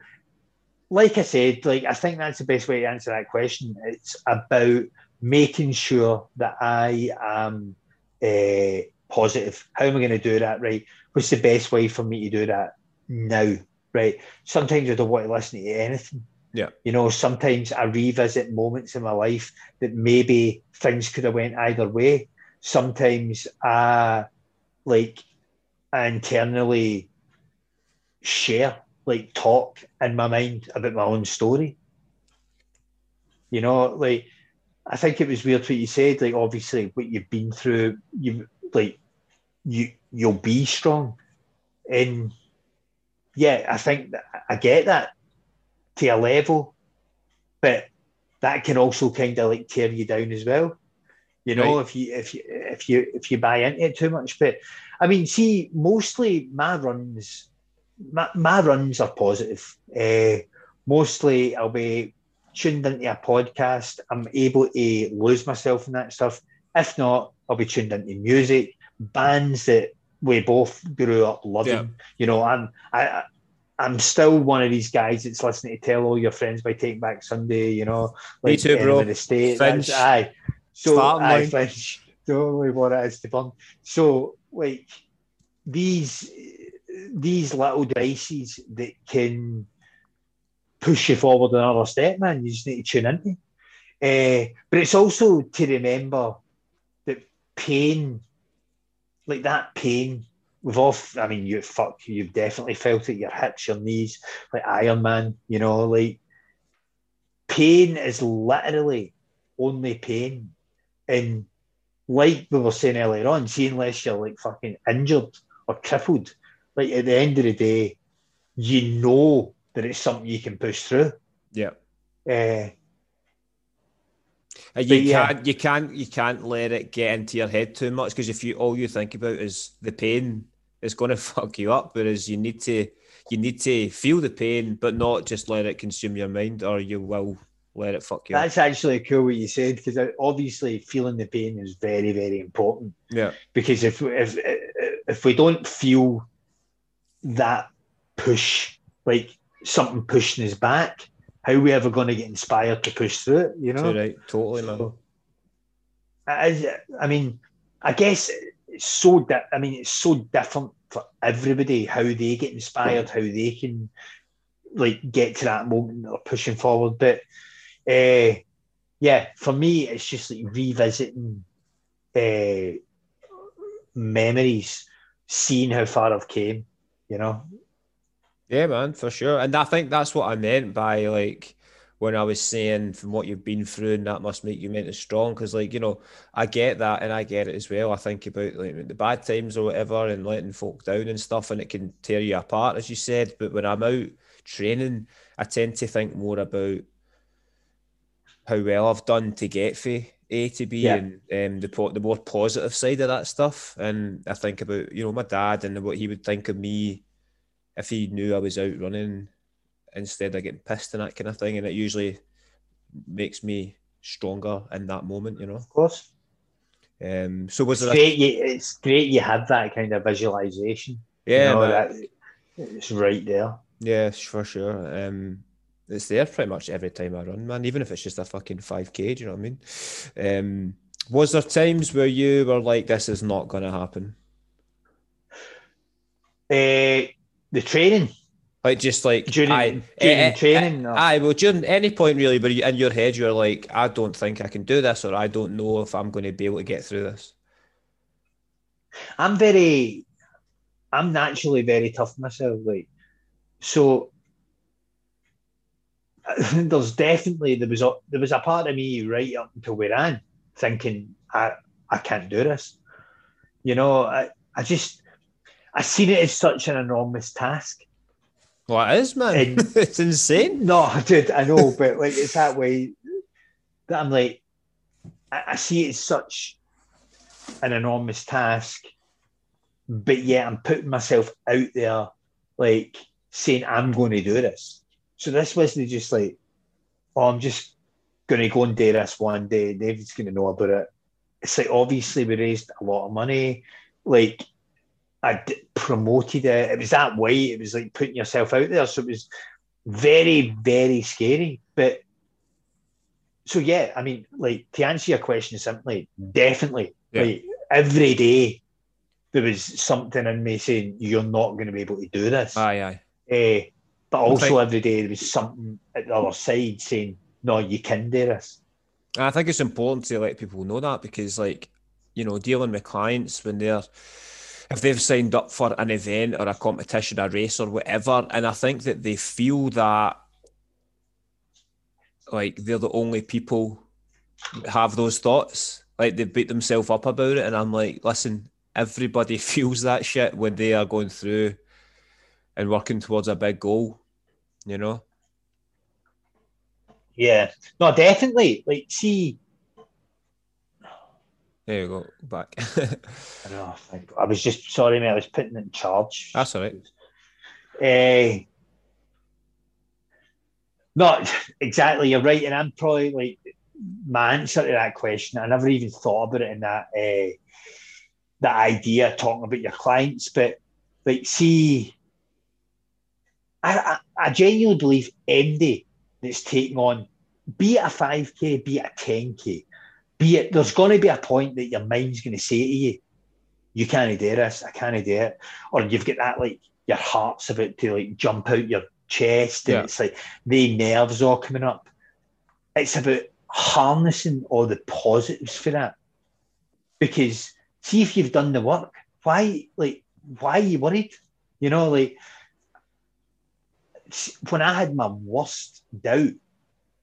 like I said, like I think that's the best way to answer that question. It's about making sure that I am uh, positive. How am I going to do that? Right? What's the best way for me to do that now? Right? Sometimes I don't want to listen to anything. Yeah. You know, sometimes I revisit moments in my life that maybe things could have went either way. Sometimes I like I internally share, like talk in my mind about my own story. You know, like I think it was weird what you said. Like obviously, what you've been through, you've like you you'll be strong, and yeah, I think I get that to a level, but that can also kind of like tear you down as well. You know, Right. if you if you if you if you buy into it too much. But I mean, see, mostly my runs, my, my runs are positive. Uh, mostly, I'll be tuned into a podcast. I'm able to lose myself in that stuff. If not, I'll be tuned into music, bands that we both grew up loving. Yeah. You know, I'm I. I- I'm still one of these guys that's listening to Tell All Your Friends by Take Back Sunday, you know, Me too, bro. The State. Finch. Aye. So, line. Finch. Totally what it is to burn. So, like, these these little devices that can push you forward another step, man, you just need to tune into. Uh, but it's also to remember that pain, like that pain, we've all, I mean, you fuck, you've definitely felt it, your hips, your knees, like Iron Man, you know, like pain is literally only pain. And like we were saying earlier on, see, unless you're like fucking injured or crippled, like at the end of the day, you know that it's something you can push through. Yeah. Uh, Uh, you But yeah. can't you can't you can't let it get into your head too much because if you all you think about is the pain, it's gonna fuck you up. Whereas you need to you need to feel the pain, but not just let it consume your mind, or you will let it fuck you up. that's actually cool what you said because uh, obviously feeling the pain is very, very important. Yeah. because if if if we don't feel that push, like something pushing us back, how are we ever going to get inspired to push through it? You know, Too right, totally, man. So, I, I mean, I guess it's so. Di- I mean, it's so different for everybody how they get inspired, how they can like get to that moment or pushing forward. But uh, yeah, for me, it's just like revisiting uh, memories, seeing how far I've came. You know, Yeah, man, for sure. And I think that's what I meant by like when I was saying from what you've been through and that must make you mentally strong. Because like, you know, I get that and I get it as well. I think about like the bad times or whatever and letting folk down and stuff and it can tear you apart, as you said. But when I'm out training, I tend to think more about how well I've done to get from A to B Yeah. and um, the po- the more positive side of that stuff. And I think about, you know, my dad and what he would think of me if he knew I was out running instead of getting pissed and that kind of thing. And it usually makes me stronger in that moment, you know. of course. Um, so was It's there a, great. You, it's great you have that kind of visualization. yeah, you know, that, it's right there. yeah, for sure. Um, it's there pretty much every time I run, man. Even if it's just a fucking five k, do you know what I mean? Um, was there times where you were like, "This is not going to happen"? Uh, the training Like just like during aye, during eh, eh, training. or- Aye, well, during any point really, but in your head, you're like, I don't think I can do this, or I don't know if I'm going to be able to get through this. I'm very, I'm naturally very tough myself. Like, so there's definitely there was a there was a part of me right up until we ran thinking I I can't do this. You know, I I just I seen it as such an enormous task. Well, it is, man. And- it's insane. No, dude, I know, but like it's that way that I'm like, I, I see it as such an enormous task, but yet I'm putting myself out there, like saying, I'm going to do this. So this wasn't just like, oh, I'm just going to go and do this one day. David's going to know about it. It's like, obviously, we raised a lot of money. Like, I promoted it. It was that way. It was like putting yourself out there. So it was very, very scary. But so, yeah, I mean, like, to answer your question simply, definitely, Yeah. like, every day there was something in me saying, you're not going to be able to do this. Aye, aye. Eh, but also every day there was something at the other side saying, "No, you can do this." And I think it's important to let people know that because, like, you know, dealing with clients when they're if they've signed up for an event or a competition, a race or whatever, and I think that they feel that like they're the only people have those thoughts. Like they beat themselves up about it, and I'm like, listen, everybody feels that shit when they are going through and working towards a big goal. You know? Yeah, no, definitely. Like, see, There you go, back. I, know, I was just sorry, mate. I was putting it in charge. That's all right. Eh, not exactly. You're right, and I'm probably like my answer to that question. I never even thought about it in that uh, that idea talking about your clients, but like, see, I, I, I genuinely believe MD that's taking on, be it a five k, be it a ten k, be it. There's going to be a point that your mind's going to say to you, "You can't do this. I can't do it," or you've got that like your heart's about to like jump out your chest and Yeah. it's like the nerves all coming up. It's about harnessing all the positives for that. Because see if you've done the work, why like why are you worried? You know, like when I had my worst doubt,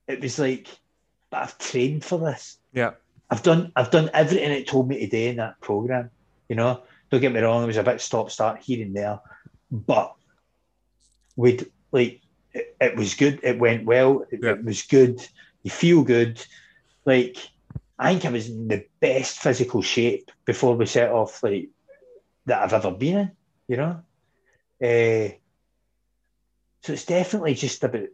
it was like, but I've trained for this. Yeah. I've done I've done everything it told me to do in that program. You know, don't get me wrong, it was a bit stop start here and there, but we'd like it, it was good. It went well. It, Yeah. it was good. You feel good. Like I think I was in the best physical shape before we set off. Like that I've ever been in. You know. Uh, so it's definitely just about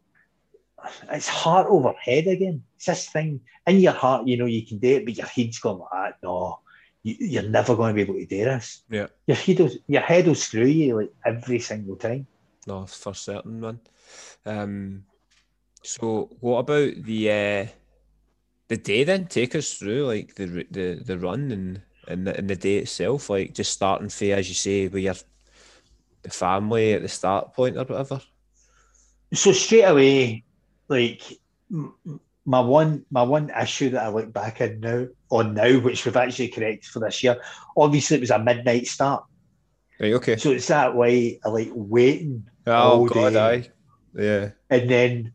it's heart over head again. It's this thing in your heart, you know, you can do it, but your head's going like, ah, no, you, you're never going to be able to do this. Yeah. Your head will, your head will screw you like every single time. No, for certain, man. Um, so what about the uh, the day then? Take us through like the the the run and and the, and the day itself, like just starting for as you say with your the family at the start point or whatever. So straight away, like my one my one issue that I look back in now on now, which we've actually corrected for this year, obviously it was a midnight start. Right, okay. So it's that way, I like waiting Oh God, day. aye. Yeah. And then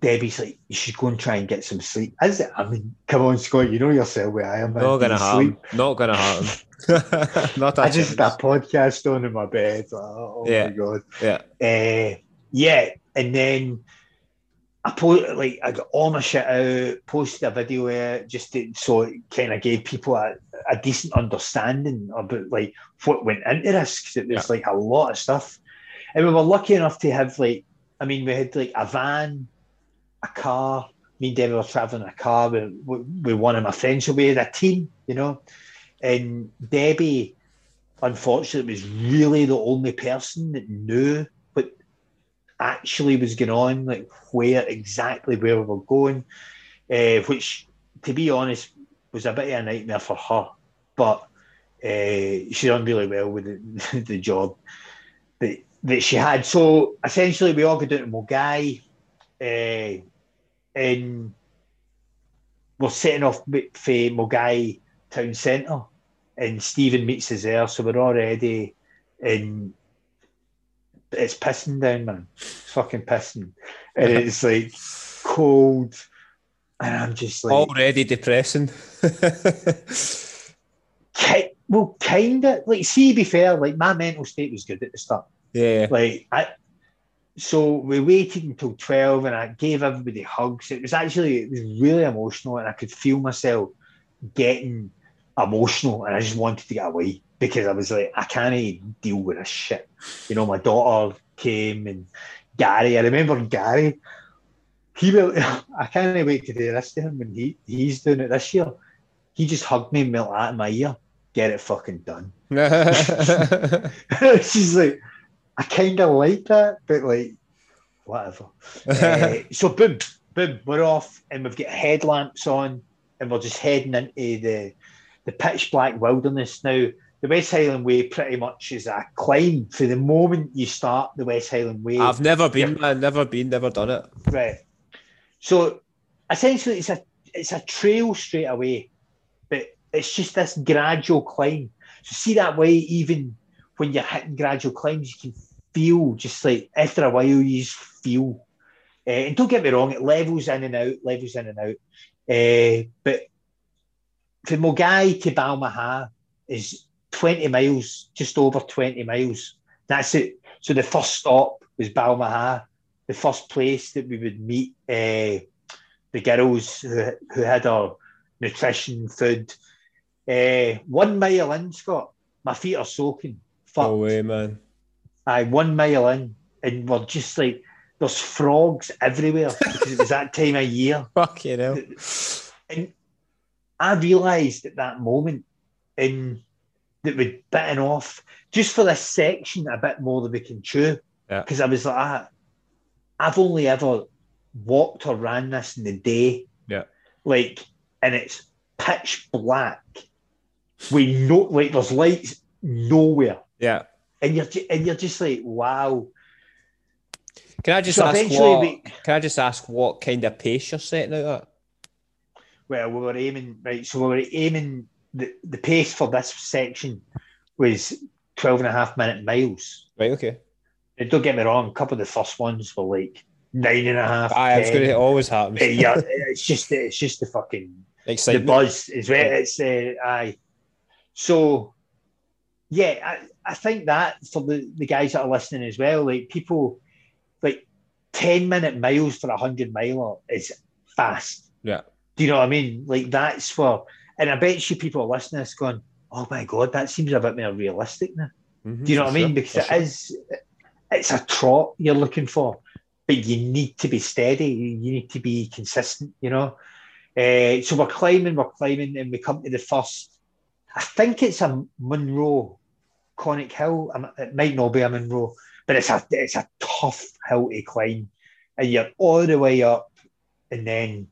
Debbie's like, you should go and try and get some sleep. Is it? I mean, come on, Scott, you know yourself where I am. Not gonna happen. Not gonna happen. Not I just chance. that podcast on in my bed. like, oh Yeah. my god. Yeah. Uh, yeah, and then I put like I got all my shit out, posted a video out just to, so it kind of gave people a, a decent understanding about like what went into this because it was like a lot of stuff, and we were lucky enough to have like I mean we had like a van, a car. Me and Debbie were traveling in a car with, with, one of my friends, so we had a team, you know, and Debbie unfortunately was really the only person that knew actually was going on, like where exactly where we were going, uh, which, to be honest, was a bit of a nightmare for her. But uh, she done really well with the, the job that, that she had. So essentially, we all go down to Milngavie, uh, and we're setting off for Milngavie town centre and Stephen meets us there, so we're already in. It's pissing down, man. It's fucking pissing, and it's like cold, and I'm just like, Already depressing. ki- well, kind of like. See, be fair, like my mental state was good at the start. yeah. Like I, so we waited until twelve, and I gave everybody hugs. It was actually it was really emotional, and I could feel myself getting emotional, and I just wanted to get away because I was like, I can't even deal with this shit. You know, my daughter came and Gary. I remember Gary. He will. I can't wait to do this to him when he he's doing it this year. He just hugged me and went out in my ear. Get it fucking done. She's like, I kind of like that, but like, whatever. uh, so boom, boom, we're off, and we've got headlamps on, and we're just heading into the the pitch black wilderness now the West Highland Way pretty much is a climb for the moment you start the West Highland Way. I've never been, I've never been, never done it. Right. So essentially, it's a it's a trail straight away, but it's just this gradual climb. So see that way, even when you're hitting gradual climbs, you can feel just like after a while you just feel. Uh, and don't get me wrong, it levels in and out, levels in and out. Uh, but from Milngavie to Balmaha is 20 miles, just over 20 miles. That's it. So the first stop was Balmaha, the first place that we would meet uh, the girls who, who had our nutrition, food. Uh, one mile in, Scott, my feet are soaking. Fuck. No way, man. I one mile in, and we're just like, there's frogs everywhere because it was that time of year. Fuck you know. And I realised at that moment in that we'd bitten off just for this section a bit more than we can chew. Because yeah. I was like, ah, I've only ever walked or ran this in the day. Yeah. Like, and it's pitch black. We know, like, there's lights nowhere. Yeah. And you're and you're just like, wow. Can I just so ask what? We, can I just ask what kind of pace you're setting out at? Well, we were aiming right. So we were aiming the, the pace for this section was 12 and a half minute miles. Right, okay. And don't get me wrong, a couple of the first ones were like nine and a half. I was going to always happens. yeah, it's just it's just the fucking Excitement. the buzz is where it's uh, I. So, yeah, I, I think that for the, the guys that are listening as well, like people, like ten minute miles for a hundred miler is fast. Yeah. Do you know what I mean? Like that's for and I bet you people are listening to this going, oh my God, that seems a bit more realistic now. Mm-hmm, Do you know what I mean? Because it is, it's a trot you're looking for, but you need to be steady. You need to be consistent, you know? Uh, so we're climbing, we're climbing, and we come to the first, I think it's a Munro Conic Hill. It might not be a Munro, but it's a, it's a tough hill to climb. And you're all the way up, and then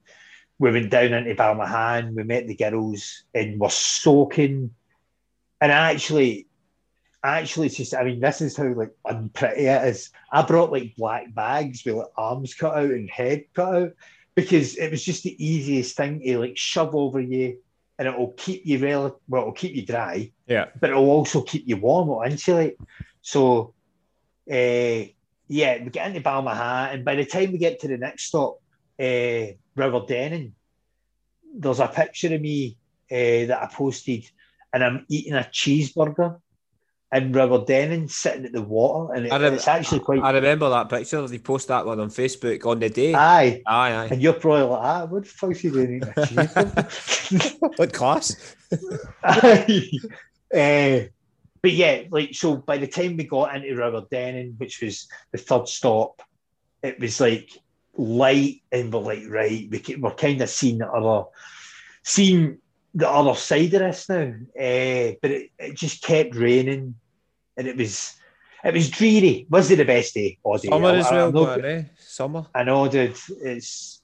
we went down into Balmahan, we met the girls and we're soaking. And actually, actually, it's just, I mean, this is how like unpretty it is. I brought like black bags with like arms cut out and head cut out because it was just the easiest thing to like shove over you and it will keep you rel- well, it'll keep you dry. Yeah. But it'll also keep you warm, it'll insulate. So, uh, yeah, we get into Balmaha, and by the time we get to the next stop, uh, Rowardennan, there's a picture of me uh, that I posted, and I'm eating a cheeseburger in Rowardennan, sitting at the water, and it, rem- it's actually quite. I remember that picture. They post that one on Facebook on the day. Aye, aye, aye. And you're probably like, ah, what the fuck's he doing eating a cheeseburger? what class? uh, but yeah, like so. By the time we got into Rowardennan, which was the third stop, it was like light and we're like, right, we we're kind of seeing the other, seeing the other side of this now. Uh, but it, it just kept raining and it was it was dreary. Was it the best day? It? Summer I, as well, know, eh? Summer. I know, dude. It's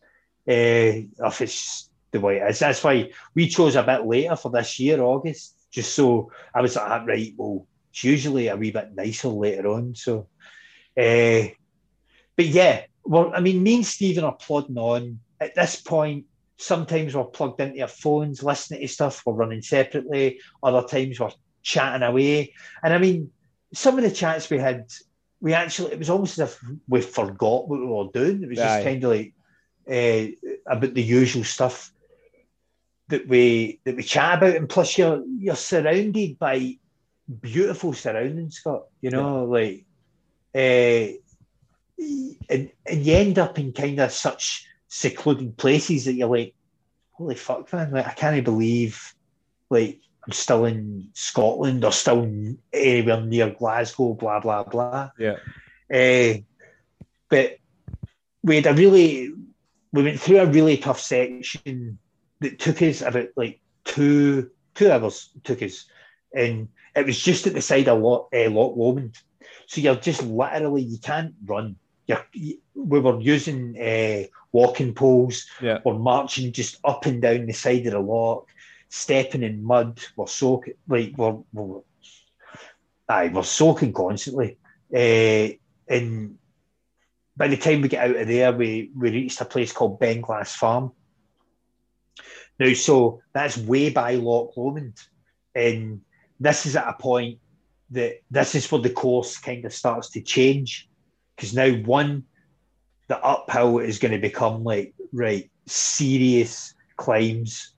uh, if it's the way it is. That's why we chose a bit later for this year, August, just so I was like, ah, right, well, it's usually a wee bit nicer later on. So, uh, but yeah, well, I mean, me and Stephen are plodding on. At this point, sometimes we're plugged into our phones, listening to stuff, we're running separately. Other times we're chatting away. And I mean, some of the chats we had, we actually, it was almost as if we forgot what we were doing. It was just kind of like uh, about the usual stuff that we that we chat about. And plus, you're you're surrounded by beautiful surroundings, Scott. You know, yeah. like uh, and, and you end up in kind of such secluded places that you're like, holy fuck, man! Like I can't believe, like I'm still in Scotland or still anywhere near Glasgow. Blah blah blah. Yeah. Uh, but we had a really, we went through a really tough section that took us about like two two hours. Took us, and it was just at the side of Loch, uh, Loch Lomond. So you're just literally you can't run. We were using uh, walking poles. Yeah. We're marching just up and down the side of the loch, stepping in mud. We're soaking like we're, we're aye, we're soaking constantly. Uh, and by the time we get out of there, we we reached a place called Beinglas Farm. Now, so that's way by Loch Lomond, and this is at a point that this is where the course kind of starts to change because now one the uphill is going to become like right serious climbs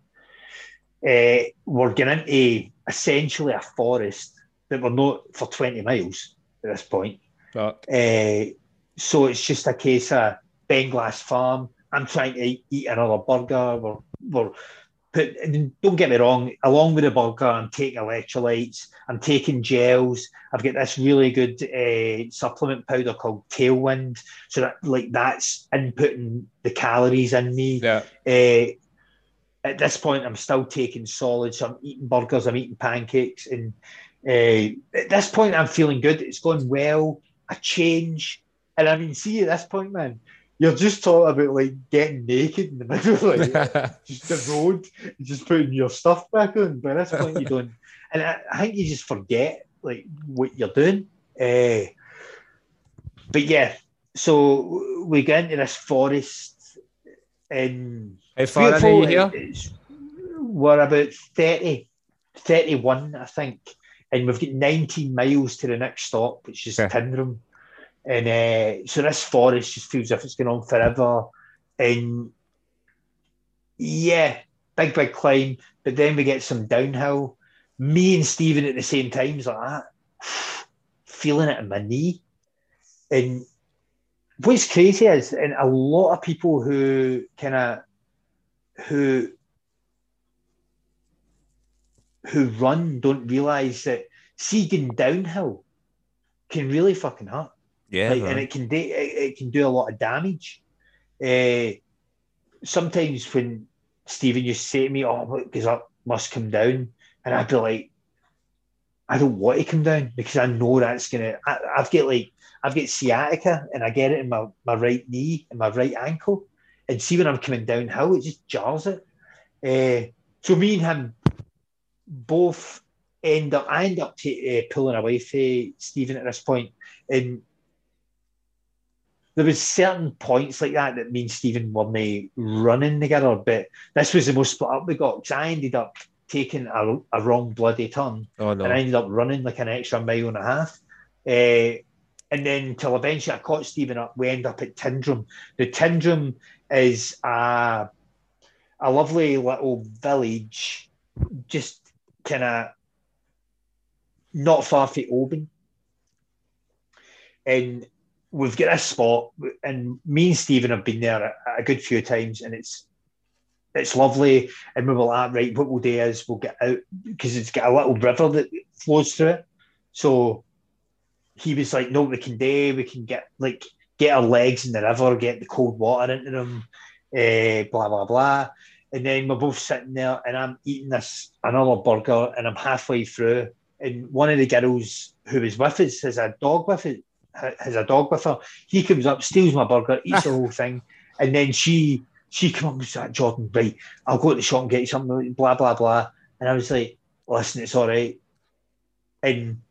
uh, we're getting into essentially a forest that we're not for 20 miles at this point uh, so it's just a case of Beinglas Farm. I'm trying to eat another burger. We're, we're put, don't get me wrong, along with the burger, I'm taking electrolytes, I'm taking gels. I've got this really good uh, supplement powder called Tailwind. So that like that's inputting the calories in me. Yeah. Uh, at this point, I'm still taking solids. So I'm eating burgers, I'm eating pancakes, and uh, at this point, I'm feeling good. It's going well. A change, and I mean, see at this point, man, you're just talking about like getting naked in the middle, of like just the road, just putting your stuff back on. By this point, you don't, and I, I think you just forget like what you're doing. Uh, but yeah, so we get into this forest and How far are you here? it's- We're about 30, 31, I think. And we've got 19 miles to the next stop, which is Okay. Tyndrum. And uh, so this forest just feels if it's going on forever. And yeah, big, big climb. But then we get some downhill. Me and Stephen at the same time is like that, feeling it in my knee. And what's crazy is, and a lot of people who kind of who who run don't realize that seeing downhill can really fucking hurt. Yeah. Like, man. and it can do it, it can do a lot of damage. Uh, sometimes when Stephen used to say to me, "Oh, because I must come down," and I'd be like, "I don't want to come down because I know that's gonna." I, I've got like I've got sciatica and I get it in my, my right knee and my right ankle, and see when I'm coming downhill, it just jars it. Uh, so me and him both end up. I end up ta- uh, pulling away from Stephen at this point, and there was certain points like that that me and Stephen were me running together, but this was the most split up we got because I ended up taking a, a wrong bloody turn oh no. and I ended up running like an extra mile and a half. Uh, and then till eventually I caught Stephen up, we end up at Tyndrum. The Tyndrum is a, a lovely little village, just kind of not far from Oban. And we've got a spot, and me and Stephen have been there a, a good few times, and it's it's lovely. And we were like, right, what we'll do is we'll get out because it's got a little river that flows through it. So he was like, no, we can do, we can get like get our legs in the river, get the cold water into them, eh, blah blah blah. And then we're both sitting there, and I'm eating this another burger, and I'm halfway through, and one of the girls who was with us has a dog with it, has a dog with her. He comes up, steals my burger, eats the whole thing, and then she she comes up and said, ah, Jordan, right, I'll go to the shop and get you something, blah blah blah. And I was like, listen, it's all right. And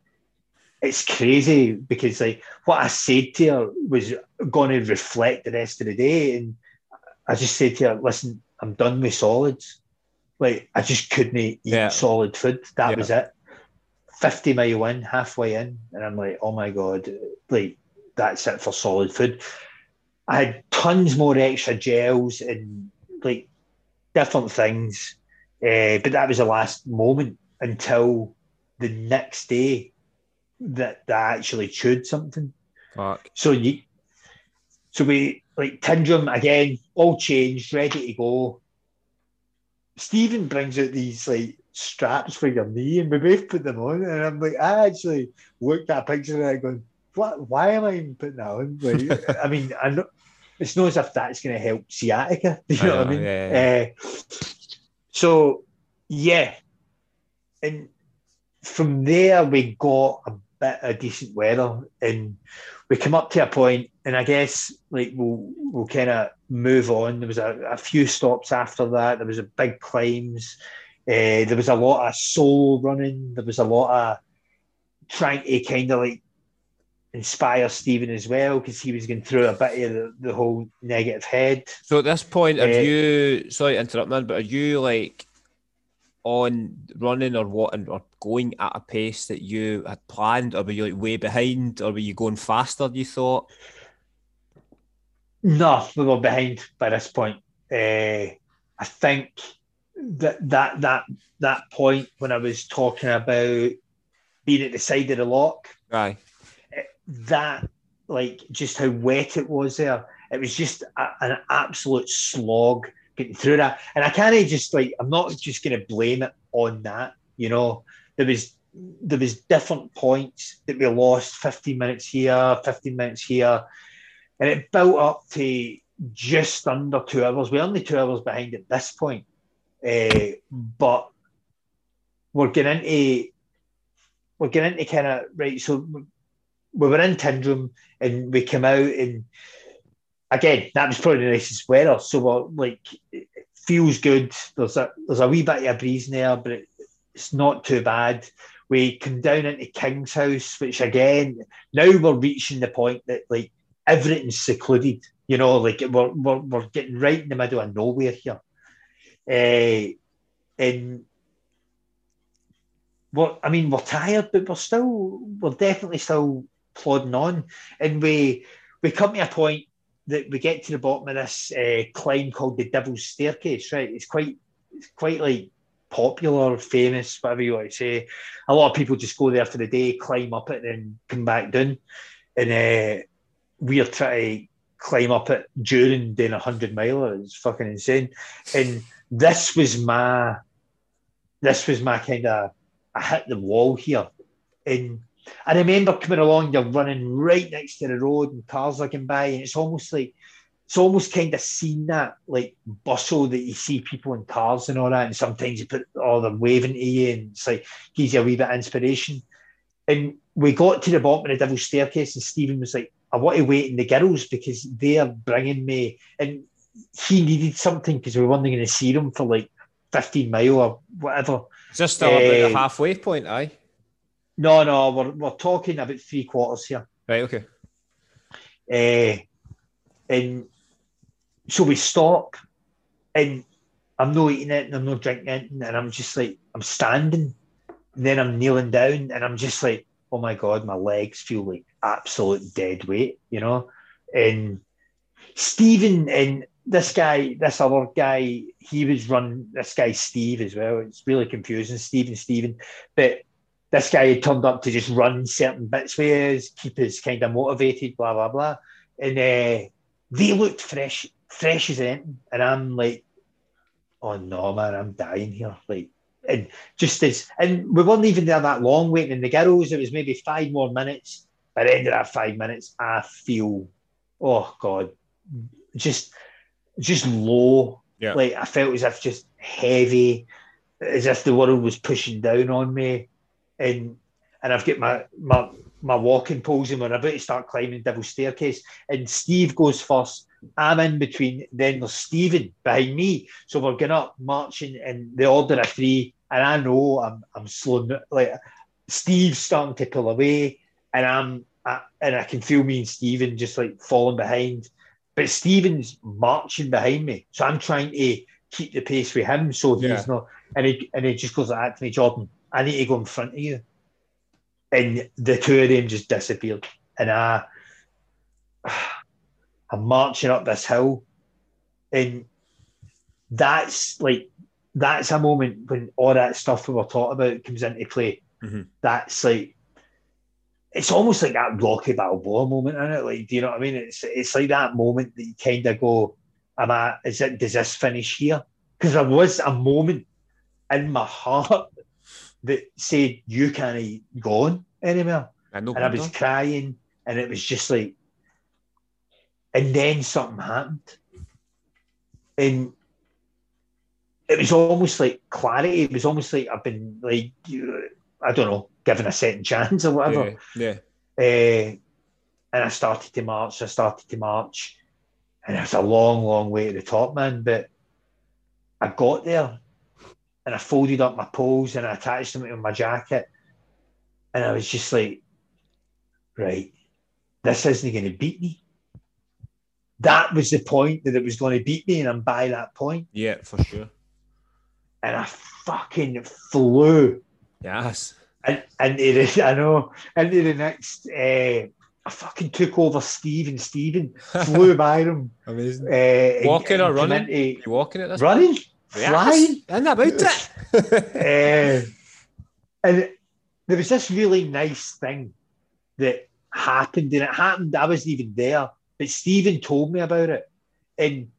it's crazy because like what I said to her was going to reflect the rest of the day, and I just said to her, "Listen, I'm done with solids. Like I just couldn't eat Yeah. solid food. That Yeah. was it. Fifty mile in, halfway in, and I'm like, oh my god, like that's it for solid food. I had tons more extra gels and like different things, uh, but that was the last moment until the next day that, that I actually chewed something. Fuck. So you, so we like Tyndrum again, all changed, ready to go. Stephen brings out these like straps for your knee, and we both put them on, and I'm like, I actually looked at a picture of it going, what? Why am I even putting that on? Like, I mean, I know it's not as if that's going to help sciatica. Do you know, what I mean? yeah, yeah. Uh, so yeah, and from there we got a bit of decent weather, and we come up to a point, and I guess like we'll we'll kind of move on. There was a, a few stops after that. There was a big climbs. Uh, there was a lot of solo running. There was a lot of trying to kind of like inspire Stephen as well because he was going through a bit of the, the whole negative head. So at this point, are Uh, you sorry to interrupt, man, but are you like on running or what and or going at a pace that you had planned, or were you like way behind, or were you going faster? Than you thought? No, we were behind by this point. Uh, I think that that that that point when I was talking about being at the side of the loch, Right. that like just how wet it was there. It was just a, an absolute slog getting through that. And I can't just like I'm not just going to blame it on that. You know, there was there was different points that we lost 15 minutes here, 15 minutes here, and it built up to just under two hours. We're only two hours behind at this point, uh, but we're getting into we're getting into kind of right. So we were in Tyndrum and we came out and again that was probably the nicest weather. So we're like it feels good. There's a there's a wee bit of a breeze in there, but it, it's not too bad. We come down into King's House, which again now we're reaching the point that like everything's secluded. You know, like we're we're, we're getting right in the middle of nowhere here. And well, I mean, we're tired, but we're still, we're definitely still plodding on. And we we come to a point that we get to the bottom of this uh, climb called the Devil's Staircase. Right, it's quite, it's quite like popular, famous, whatever you want to say. A lot of people just go there for the day, climb up it, and then come back down. And uh, we're trying to climb up it during doing a hundred miler. It's fucking insane. And this was my, this was my kind of I hit the wall here. And I remember coming along, you're running right next to the road and cars going by, and it's almost like it's almost kind of seen that like bustle that you see people in cars and all that. And sometimes you put all them waving to you and it's like gives you a wee bit of inspiration. And we got to the bottom of the devil's staircase, and Stephen was like, I want to wait in the girls because they're bringing me and he needed something because we weren't going to see them for like 15 mile or whatever. Is this still about the Eh, halfway point? Aye. No, no, we're, we're talking about three quarters here. Right. Okay. Uh, and so we stop, and I'm not eating it, and I'm not drinking it, and I'm just like, I'm standing, and then I'm kneeling down, and I'm just like, oh my God, my legs feel like absolute dead weight, you know? And Stephen and this guy, this other guy, he was running, this guy, Steve, as well. It's really confusing, Stephen, Stephen. But this guy had turned up to just run certain bits with us, keep us kind of motivated, blah, blah, blah. And uh, they looked fresh, fresh as anything. And I'm like, oh no, man, I'm dying here. Like, and just as, and we weren't even there that long waiting in the girls. It was maybe five more minutes. By the end of that five minutes, I feel, oh God, just, just low. Yeah. Like I felt as if just heavy, as if the world was pushing down on me. And and I've got my my my walking poles and we're about to start climbing Devil's Staircase. And Steve goes first. I'm in between. Then there's Stephen behind me. So we're going up marching in the order of three. And I know I'm I'm slowing like Steve's starting to pull away, and I'm I, and I can feel me and Stephen just like falling behind. But Stephen's marching behind me, so I'm trying to keep the pace with him, so he's Yeah. not. And he and he just goes like that to me, Jordan. I need to go in front of you. And the two of them just disappeared. And I, I'm marching up this hill, and that's like that's a moment when all that stuff we were talking about comes into play. Mhm. That's like it's almost like that Rocky Balboa moment in it. Like, do you know what I mean? It's it's like that moment that you kind of go, "Am I? Is it? Does this finish here?" Because there was a moment in my heart that said, "You can't go on anymore," I know. and I was crying, and it was just like, and then something happened, and it was almost like clarity. It was almost like I've been like, I don't know, given a second chance or whatever. Yeah. Uh, and I started to march. I started to march, and it was a long, long way to the top, man. But I got there, and I folded up my poles and I attached them to my jacket, and I was just like, right, this isn't going to beat me. That was the point that it was going to beat me, and I'm by that point. Yeah, for sure. And I fucking flew. Yes. And, and it, I know, into the next, uh, I fucking took over Steve and Stephen, flew by him. Amazing. Uh, walking and, or running? into- You walking at this? running, Yes. flying. And about it. uh, and there was this really nice thing that happened, and it happened. I wasn't even there, but Stephen told me about it, and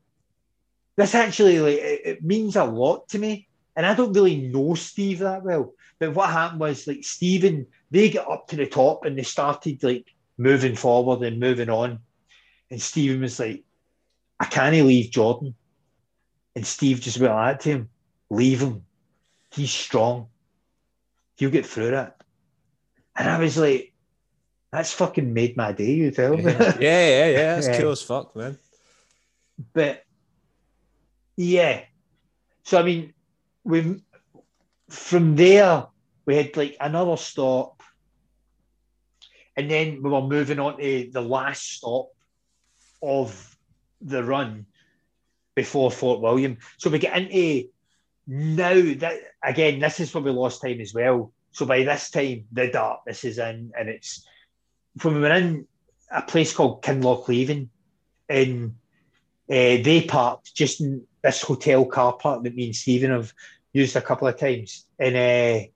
this actually like it, it means a lot to me. And I don't really know Steve that well, but what happened was like Stephen, they got up to the top and they started like moving forward and moving on, and Stephen was like, "I can't leave Jordan," and Steve just went like to him, "Leave him." he's strong. He'll get through it. And I was like, that's fucking made my day, you tell me. yeah, yeah, yeah. That's Yeah. cool as fuck, man. but yeah. So I mean, we from there we had like another stop. And then we were moving on to the last stop of the run before Fort William. So we get into now that again, this is where we lost time as well. So by this time, the darkness is in, and it's when we were in a place called Kinlochleven, and uh, they parked just in this hotel car park that me and Stephen have used a couple of times, and uh,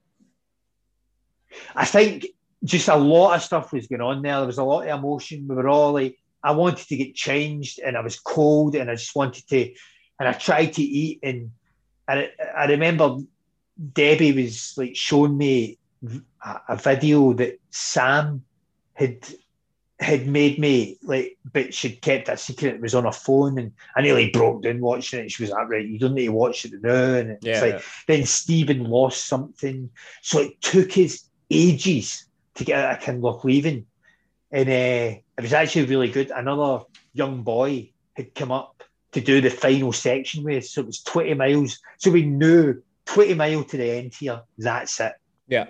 I think just a lot of stuff was going on there. There was a lot of emotion. We were all like, I wanted to get changed, and I was cold, and I just wanted to, and I tried to eat, and I, I remember Debbie was like showing me a, a video that Sam had had made me like, but she'd kept it secret. It was on her phone, and I nearly broke down watching it. She was like, "Right, you don't need to watch it now." And it's Yeah. like then Stephen lost something, so it took us ages to get out of Kinlochleven, and uh, it was actually really good. Another young boy had come up to do the final section with us, so it was twenty miles. So we knew twenty mile to the end here. That's it. Yeah.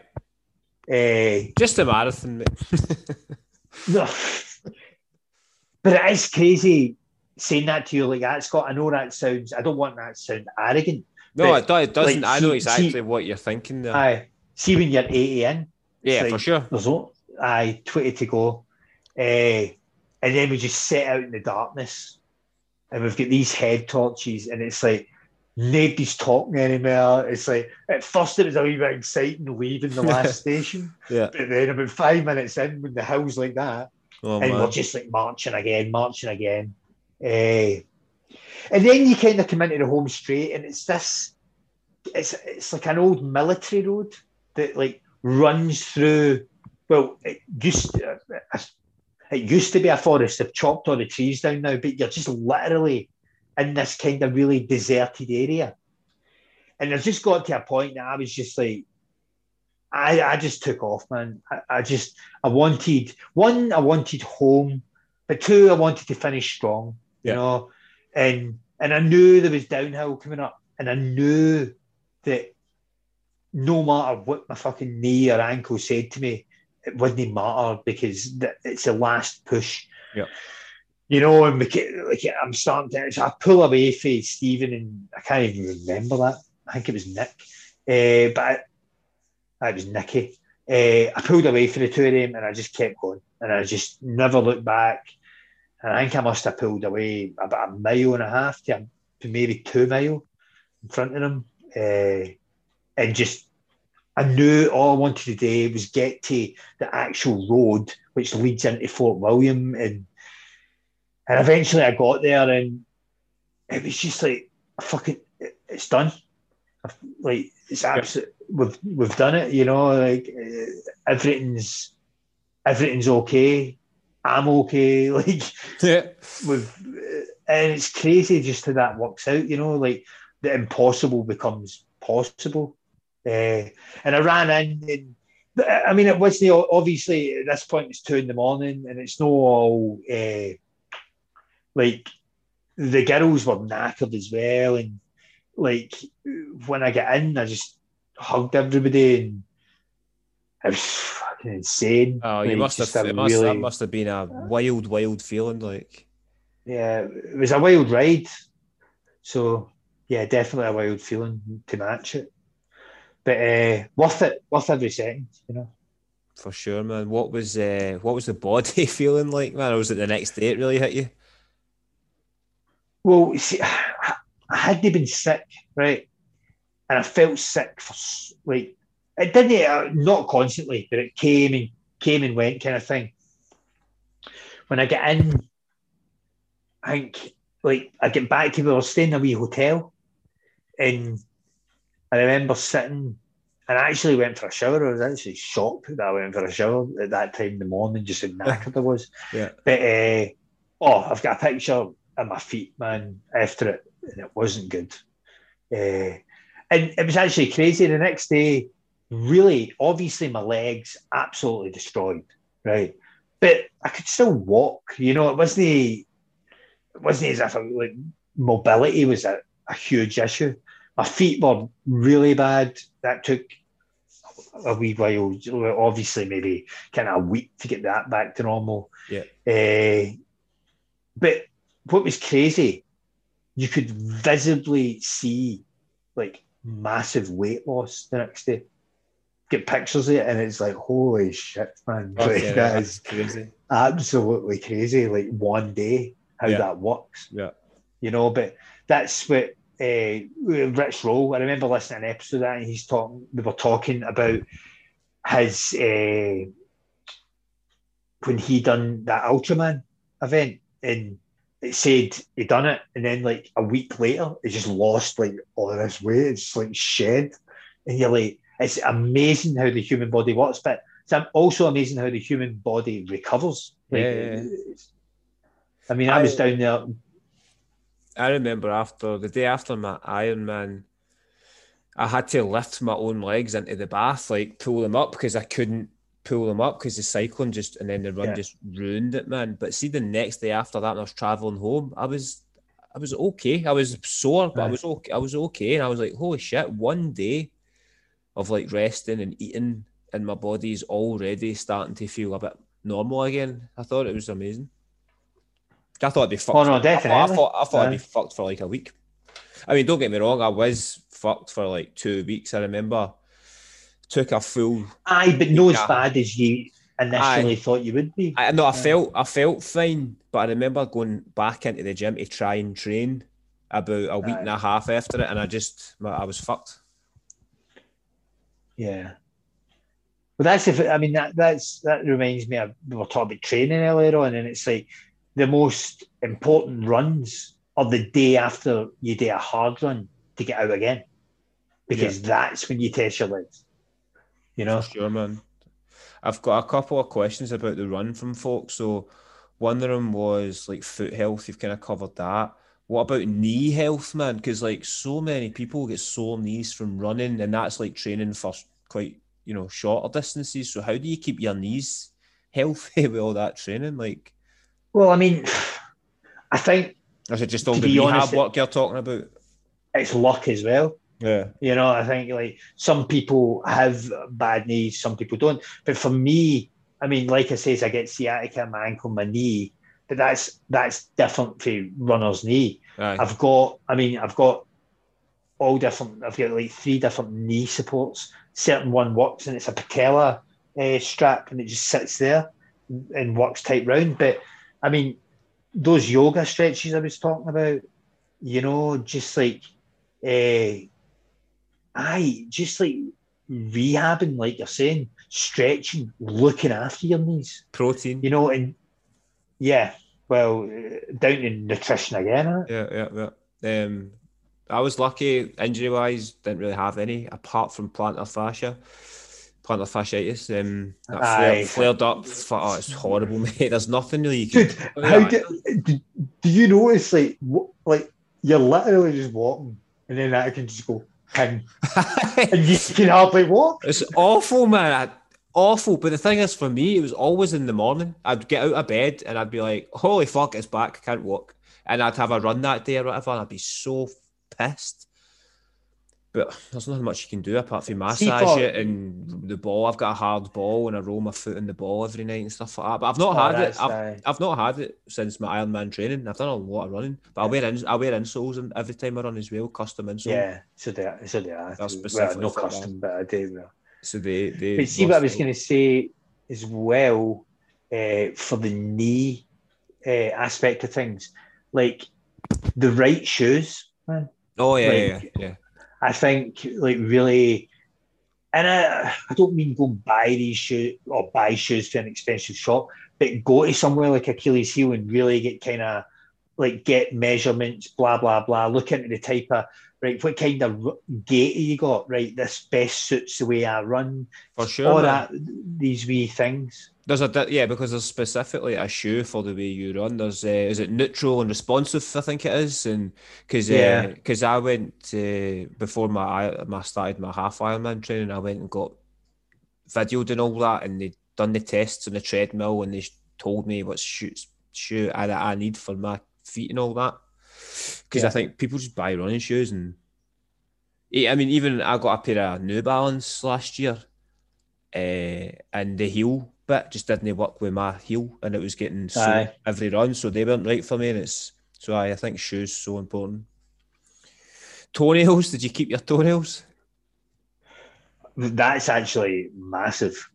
Uh, Just a marathon, no. but it is crazy saying that to you like that, Scott. I know that sounds. I don't want that to sound arrogant. no, it, do- it doesn't. like, I know exactly see- what you're thinking there. Aye, see when you're eighty in. yeah, like- for sure. There's no, aye, 20 to go. Uh, and then we just set out in the darkness and we've got these head torches and it's like nobody's talking anymore. It's like at first it was a wee bit exciting leaving the last station, Yeah. but then about five minutes in when the hill's like that, Oh, and man. we're just like marching again, marching again. Uh, and then you kind of come into the home straight and it's this, it's, it's like an old military road that like runs through. Well, it used to, it used to be a forest. They've chopped all the trees down now, but you're just literally in this kind of really deserted area. And I just got to a point that I was just like, I, I just took off, man. I, I just, I wanted, one, I wanted home, but two, I wanted to finish strong, you Yeah. know, and, and I knew there was downhill coming up and I knew that no matter what my fucking knee or ankle said to me, it wouldn't matter because it's the last push. Yeah. You know, and like I'm starting to. I pull away from Stephen, and I can't even remember that. I think it was Nick, uh, but I, it was Nicky. Uh, I pulled away from the two of them, and I just kept going, and I just never looked back. And I think I must have pulled away about a mile and a half to, to maybe two mile in front of them, uh, and just I knew all I wanted to do was get to the actual road which leads into Fort William, and and eventually I got there, and it was just like fucking, it's done. Like it's absolute. We've we've done it. You know, like uh, everything's everything's okay. I'm okay. Like, Yeah. with, and it's crazy just how that works out. You know, like the impossible becomes possible. Uh, and I ran in, and I mean, it wasn't obviously at this point it's two in the morning, and it's no all uh, like the girls were knackered as well, and like when I get in, I just hugged everybody, and it was fucking insane. Oh, you Like, must have. It must, that really- must have been a wild, wild feeling. Like, Yeah, it was a wild ride. So yeah, definitely a wild feeling to match it. But uh, worth it, worth every second, you know. for sure, man. What was uh, what was the body feeling like, man? Or was it the next day it really hit you? Well, see, I hadn't been sick, right? And I felt sick for like it didn't uh, not constantly, but it came and came and went kind of thing. When I get in, I think like I get back to we were staying in a wee hotel, and I remember sitting and I actually went for a shower. I was actually shocked that I went for a shower at that time in the morning, just how knackered I was. Yeah. But uh, oh, I've got a picture of my feet, man, after it, and it wasn't good. Uh, and it was actually crazy. The next day, really, obviously, my legs absolutely destroyed, right? But I could still walk. You know, it wasn't. It wasn't as if I, like mobility was a, a huge issue. My feet were really bad. That took a wee while, obviously, maybe kind of a week to get that back to normal. Yeah. Uh, but what was crazy, you could visibly see like massive weight loss the next day. Get pictures of it, and it's like, holy shit, man! Like, Okay, that that's crazy. absolutely crazy. Like one day, how Yeah. that works Yeah. you know. But that's what uh, Rich Roll. I remember listening to an episode of that, and he's talking. We were talking about his uh, when he done that Ultraman event, and it said he done it, and then like a week later, it just lost like all of this weight. It's just like shed, and you're like, it's amazing how the human body works, but it's also amazing how the human body recovers. Like, Yeah, yeah, I mean, I was down there I remember after the day after my Ironman, I had to lift my own legs into the bath, like pull them up because I couldn't pull them up because the cycling just and then the run Yeah. just ruined it, man. But see, the next day after that, when I was traveling home, I was, I was okay. I was sore, but I was okay. I was okay, and I was like, holy shit! One day of like resting and eating, and my body's already starting to feel a bit normal again. I thought it was amazing. I thought I'd be fucked. Oh, no, I thought- I definitely. thought, I thought I'd be fucked for like a week. I mean, don't get me wrong, I was fucked for like two weeks. I remember took a full. Aye, but no as bad as you initially thought you would be. I know I Yeah. felt I felt fine, but I remember going back into the gym to try and train about a week and a half after it, and I just I was fucked. Yeah. Well, that's if I mean that that's that reminds me of we were talking about training earlier on, and it's like the most important runs are the day after you do a hard run to get out again, because that's when you test your legs. You know, For sure, man. I've got a couple of questions about the run from folks. So one of them was like foot health. You've kind of covered that. What about knee health, man? Because like so many people get sore knees from running, and that's like training for quite you know shorter distances. So how do you keep your knees healthy with all that training? Like, well, I mean, I think is it just all the rehab honest, work you're talking about? it's luck as well. Yeah, You know, I think like some people have bad knees, some people don't. But for me, I mean, like I say, I get sciatica in my ankle, my knee, but that's that's different for runner's knee. aye, I've got, I mean, I've got all different. I've got like three different knee supports. Certain one works, and it's a patella uh, strap, and it just sits there and works tight round. But I mean, those yoga stretches I was talking about, you know, just like, uh, aye, just like rehabbing, like you're saying, stretching, looking after your knees, protein. you know, and yeah, well, down to nutrition again. Yeah, yeah, yeah. Um, I was lucky injury wise, didn't really have any apart from plantar fascia. Plantar fasciitis. Um, that flared, flared up. Oh, it's horrible, mate. There's nothing really you can Dude, how do, do, do you notice like wh- like you're literally just walking and then that can just go ping and you can hardly walk. It's awful, man. I, awful. But the thing is, for me, it was always in the morning. I'd get out of bed and I'd be like, "Holy fuck, it's back! I can't walk." And I'd have a run that day or whatever, and I'd be so pissed. But there's nothing much you can do apart from massage it and the ball. I've got a hard ball and I roll my foot in the ball every night and stuff like that. But I've not Oh, had it. I've. I've not had it since my Ironman training. I've done a lot of running, but I wear ins- I wear insoles and every time I run as well, custom insole. Yeah, so they so they are. Well, no custom, but I do. Well. So they they. But see what I was going to say as well uh, for the knee uh, aspect of things, like the right shoes, man. Oh yeah, yeah, like- yeah. I think like really, and I, I don't mean go buy these shoes or buy shoes to an expensive shop, but go to somewhere like Achilles Heel and really get kind of like get measurements, blah blah blah. Look into the type of right, what kind of gait you got, right? This best suits the way I run, For sure. all that these wee things. There's a yeah because there's specifically a shoe for the way you run. There's uh, is it neutral and responsive? I think it is, and because Yeah. because I went uh, before my I my started my half Ironman training. I went and got videoed and all that, and they done the tests on the treadmill, and they told me what shoe shoe I, I need for my feet and all that. Because Yeah. I think people just buy running shoes and. I mean, even I got a pair of New Balance last year, uh, and the heel bit just didn't work with my heel, and it was getting so every run, so they weren't right for me. And it's so I, I think shoes so important. Toenails? Did you keep your toenails? That's actually massive.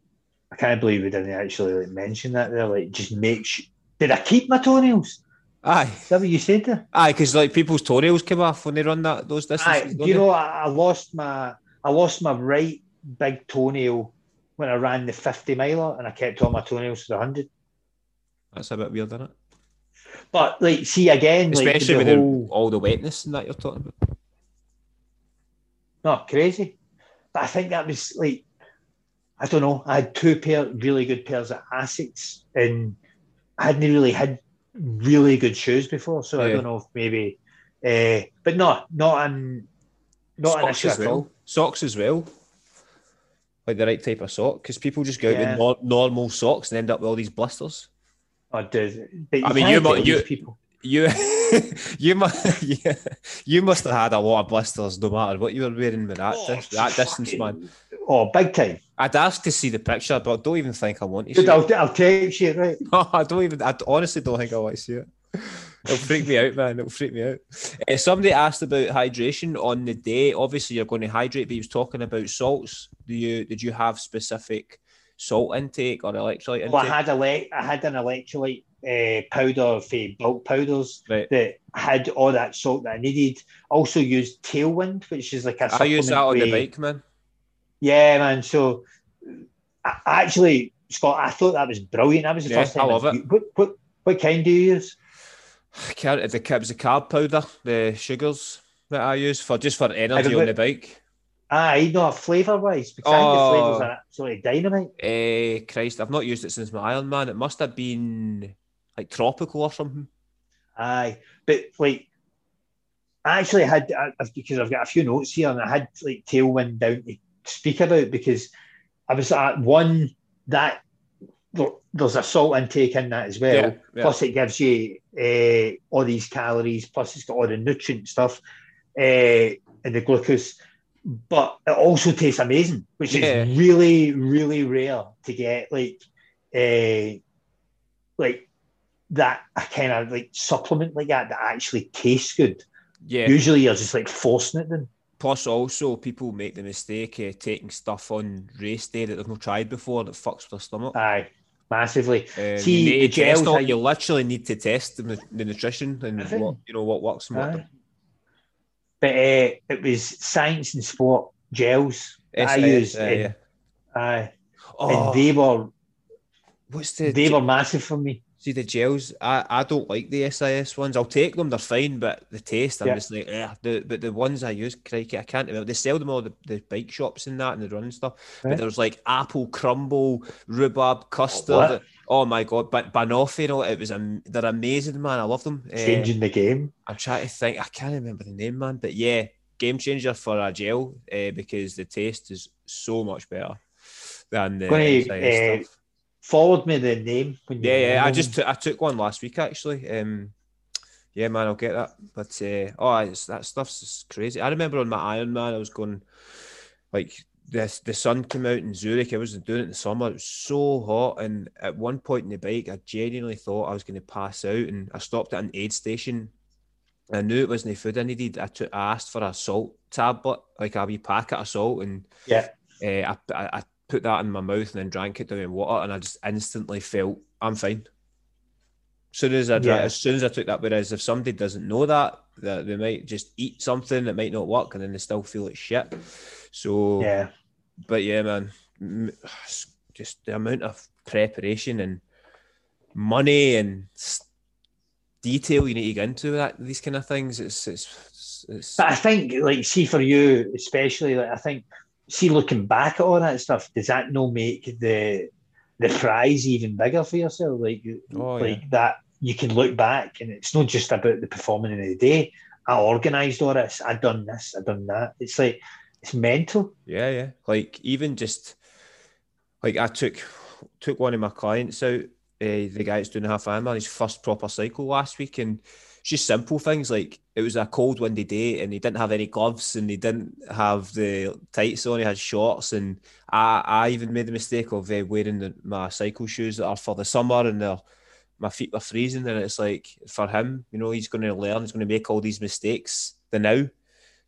I can't believe we didn't actually like, mention that there. Like, just make sure. Did I keep my toenails? Aye, Is that what you said aye, because like people's toenails come off when they run that those Aye, distances. don't you they? know, I, I lost my I lost my right big toenail when I ran the fifty miler, and I kept all my toenails for the hundred. That's a bit weird, isn't it? But like, see again, like, Especially the with whole, all the wetness and that you're talking about. no crazy. But I think that was like, I don't know. I had two pair really good pairs of Asics, and I hadn't really had really good shoes before, so I don't know if maybe. Uh, but no, not an not an Socks issue as at well. all. Socks as well. Like the right type of sock, because people just go out Yeah. with nor- normal socks and end up with all these blisters. I do, I mean, you mu- you- people. You, you must, yeah, you must have had a lot of blisters, no matter what you were wearing with that, dis- that distance, man. Oh, big time. I'd ask to see the picture, but I don't even think I want to Dude, see it. I'll, I'll text you, right? No, I don't even. I honestly don't think I want to see it. It'll freak me out, man. It'll freak me out. Uh, somebody asked about hydration on the day. Obviously, you're going to hydrate, but he was talking about salts. Do you did you have specific salt intake or electrolyte intake? Well, I had a le- I had an electrolyte uh, powder for bulk powders right. that had all that salt that I needed. Also used Tailwind, which is like a I use that on the bike, man. Yeah, man. So actually, Scott, I thought that was brilliant. That was the Yeah, first time. I love I've What, what what kind do you use? The it was the carb powder, the sugars that I use for just for energy on the bike. Ah, no, flavour wise, because I think the Oh. flavours are absolutely dynamite. Eh, Christ, I've not used it since my Ironman. It must have been like tropical or something. Aye, but like, I actually had I, because I've got a few notes here, and I had like tailwind down to speak about because I was at one that there's a salt intake in that as well. Yeah, yeah. Plus, it gives you uh, all these calories. Plus, it's got all the nutrient stuff uh, and the glucose. But it also tastes amazing, which Yeah. is really, really rare to get. Like, uh, like that a kind of like supplement like that that actually tastes good. Yeah. Usually, you're just like forcing it. Then Plus, also people make the mistake of taking stuff on race day that they've not tried before that fucks with their stomach. aye, massively. Um, See, you, the need to test gels I- you literally need to test the, the nutrition and I think- what you know what works and what doesn't. But uh, it was Science in Sport gels that I used. uh, and, yeah. aye, Oh, and they were what's the they were massive for me. See the gels, I, I don't like the SIS ones. I'll take them; they're fine, but the taste, I'm Yeah. just like, yeah. The but the ones I use, crikey, I can't remember. They sell them all the, the bike shops and that and the running stuff. But Right. there's like apple crumble, rhubarb custard. what? Oh, my god! But banoffee, you know, it was am- they're amazing, man. I love them. Changing the game. I'm trying to think. I can't remember the name, man. But yeah, game changer for a gel uh, because the taste is so much better than the Gonna, SIS stuff. Forward me the name when you Yeah, yeah. I just took I took one last week actually. Um, yeah, man, I'll get that. But uh, oh, it's, that stuff's just crazy. I remember on my Ironman, I was going like this. The sun came out in Zurich. I was doing it in the summer. It was so hot, and at one point in the bike, I genuinely thought I was going to pass out, and I stopped at an aid station. I knew it wasn't the food I needed. I took, I asked for a salt tablet, like a wee packet of salt, and yeah. uh, I, I, I put that in my mouth and then drank it down in water, and I just instantly felt I'm fine. As soon as I dra- Yeah. as soon as I took that, whereas if somebody doesn't know that, that they might just eat something that might not work, and then they still feel like shit. So, Yeah. but yeah, man, just the amount of preparation and money and detail you need to get into that these kind of things. It's it's it's. But I think, like, see for you especially, like, I think, see looking back at all that stuff, does that no make the the prize even bigger for yourself? Like, Oh, like that you can look back and it's not just about the performing of the day. I organised all this. I done this. I done that. It's like it's mental. Yeah, yeah. Like even just like I took took one of my clients out, uh, the guy that's doing the half Ironman, his first proper cycle last week, and it's just simple things like it was a cold, windy day, and he didn't have any gloves, and he didn't have the tights on. He had shorts, and I I even made the mistake of uh, wearing the, my cycle shoes that are for the summer, and they're my feet were freezing, and it's like for him, you know, he's going to learn, he's going to make all these mistakes the now.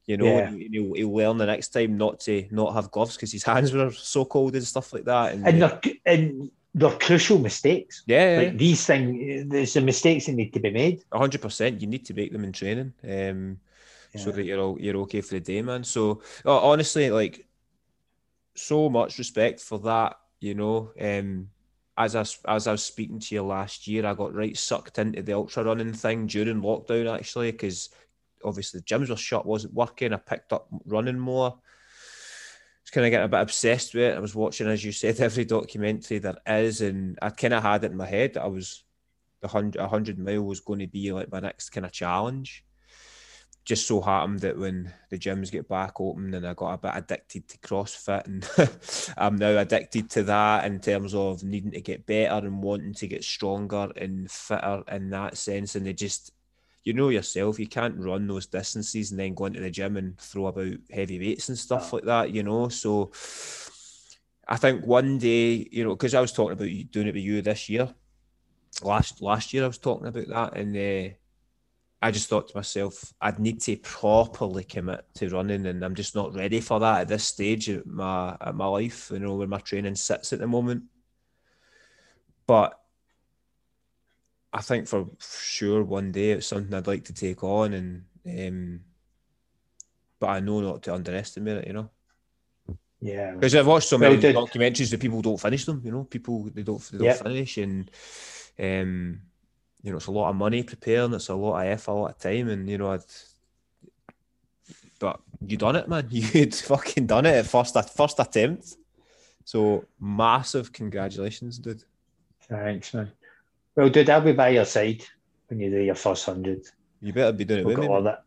You know, Yeah. and he'll, he'll learn the next time not to not have gloves because his hands were so cold and stuff like that. And, And uh, and they're crucial mistakes. yeah, Like these things, there's the mistakes that need to be made. hundred percent. You need to make them in training, um, so that you're all, you're okay for the day, man. So oh, honestly, like so much respect for that. You know, um, as I as I was speaking to you last year, I got right sucked into the ultra running thing during lockdown actually because obviously the gyms were shut, wasn't working. I picked up running more. Was kind of getting a bit obsessed with it. I was watching, as you said, every documentary there is, and I kind of had it in my head that I was the hundred, a hundred mile was going to be like my next kind of challenge. Just so happened that when the gyms get back open, and I got a bit addicted to CrossFit, and I'm now addicted to that in terms of needing to get better and wanting to get stronger and fitter in that sense. And they just, you know yourself, you can't run those distances and then go into the gym and throw about heavy weights and stuff like that, you know. So I think one day, you know, because I was talking about you doing it with you this year. Last last year I was talking about that, and uh, I just thought to myself, I'd need to properly commit to running, and I'm just not ready for that at this stage of my at my life, you know, where my training sits at the moment. But I think for sure one day it's something I'd like to take on, and um, but I know not to underestimate it, you know. Yeah. Because I've watched so many documentaries that people don't finish them. You know, people they don't they don't Yeah. finish, and um, you know, it's a lot of money preparing. It's a lot of effort, a lot of time, and you know, I'd. But you done it, man. You'd fucking done it at first at first attempt. So massive congratulations, dude. Thanks, man. Well, dude, I'll be by your side when you do your first hundred. You better be doing it We've with got me. all that.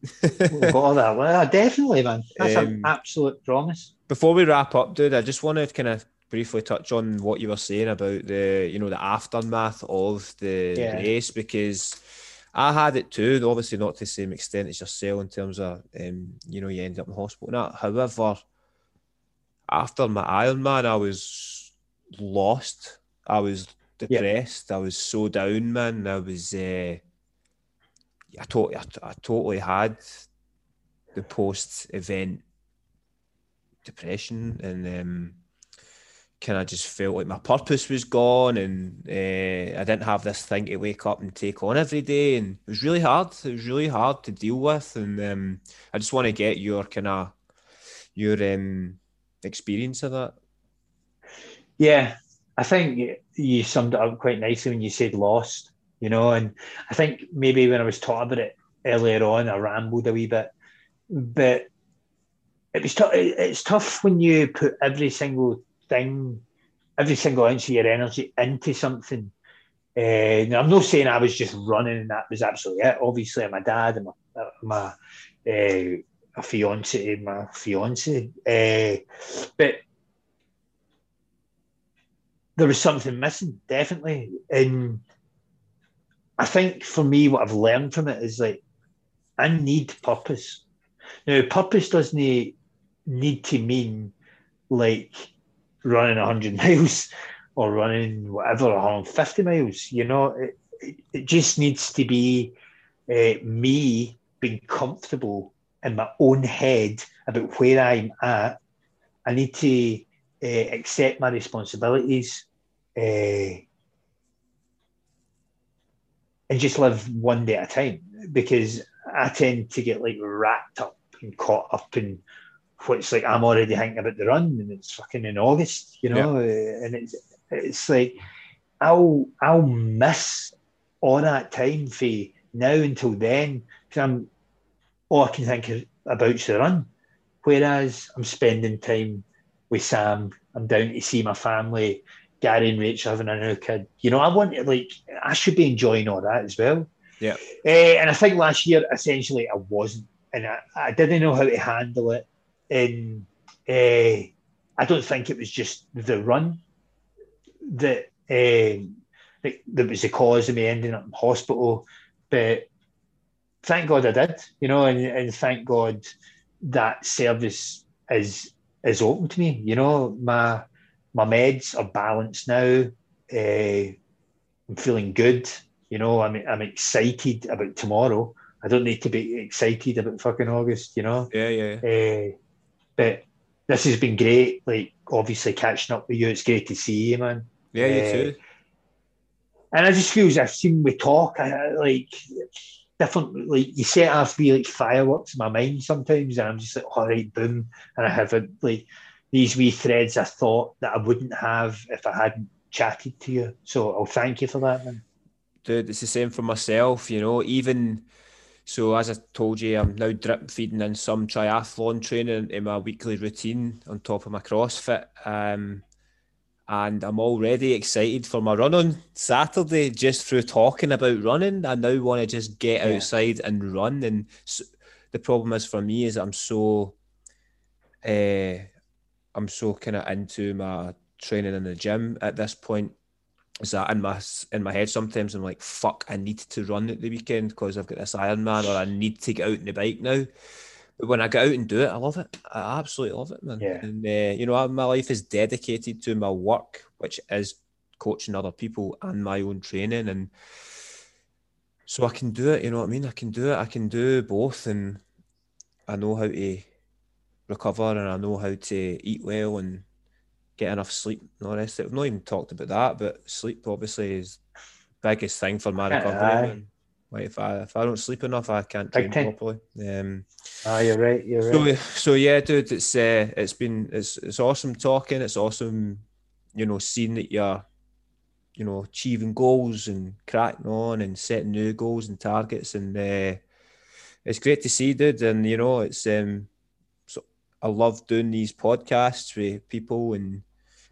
We've got all that. Well, definitely, man. That's Um, an absolute promise. Before we wrap up, dude, I just want to kind of briefly touch on what you were saying about the, you know, the aftermath of the Yeah. race because I had it too. Obviously, not to the same extent as yourself in terms of, um, you know, you end up in hospital. Now. However, after my Ironman, I was lost. I was depressed. I was so down, man. I was, uh, I, to- I, I totally had the post-event depression and um, kind of just felt like my purpose was gone and uh, I didn't have this thing to wake up and take on every day. And it was really hard. It was really hard to deal with. And um, I just want to get your kind of your um, experience of that. Yeah, I think you summed it up quite nicely when you said lost. you know. And I think maybe when I was taught about it earlier on, I rambled a wee bit, but it was tough. It's tough when you put every single thing, every single ounce of your energy into something. Uh, I'm not saying I was just running and that was absolutely it. Obviously, my dad and my, my uh, a fiance, my fiance, uh, but there was something missing, definitely. And I think for me, what I've learned from it is like I need purpose. Now, purpose doesn't need to mean like running 100 miles or running whatever 150 miles. You know, it, it, just needs to be uh, me being comfortable in my own head about where I'm at. I need to uh, accept my responsibilities uh, and just live one day at a time because I tend to get like wrapped up and caught up in what's like I'm already thinking about the run and it's fucking in August, you know, yeah. and it's it's like I'll I'll miss all that time for now until then because I'm all I can think about is the run. Whereas I'm spending time with Sam, I'm down to see my family, Gary and Rachel having a new kid. You know, I want to like I should be enjoying all that as well. Yeah. Uh, and I think last year essentially I wasn't, and I, I didn't know how to handle it. And uh, I don't think it was just the run that uh, that, that was the cause of me ending up in hospital, but thank God I did, you know, and, and thank God that service is is open to me. You know, my my meds are balanced now. Uh, I'm feeling good. You know, I'm I'm excited about tomorrow. I don't need to be excited about fucking August. You know. Yeah, yeah. Uh, but this has been great. Like obviously catching up with you. It's great to see you, man. Yeah, you uh, too. And I just feel as I've seen we talk. I, like different like you set off be like fireworks in my mind sometimes and I'm just like all right boom and I have a, like these wee threads I thought that I wouldn't have if I hadn't chatted to you so I'll thank you for that man dude it's the same for myself you know even so as I told you I'm now drip feeding in some triathlon training in my weekly routine on top of my CrossFit um and I'm already excited for my run on Saturday just through talking about running. I now want to just get yeah. outside and run. And so, the problem is for me is I'm so, uh, I'm so kind of into my training in the gym at this point. Is that in my in my head sometimes I'm like fuck I need to run at the weekend because I've got this Ironman or I need to get out on the bike now. But when I get out and do it, I love it. I absolutely love it, man. Yeah. And uh, you know, my life is dedicated to my work, which is coaching other people and my own training, and so I can do it. You know what I mean? I can do it. I can do both, and I know how to recover, and I know how to eat well and get enough sleep and all the rest of it. I've not even talked about that, but sleep obviously is biggest thing for my recovery. Like if I if I don't sleep enough, I can't train properly. Um, ah, you're right. You're so, right. So yeah, dude, it's uh, it's been it's it's awesome talking. It's awesome, you know, seeing that you're, you know, achieving goals and cracking on and setting new goals and targets, and uh, it's great to see, dude. And you know, it's um, I love doing these podcasts with people and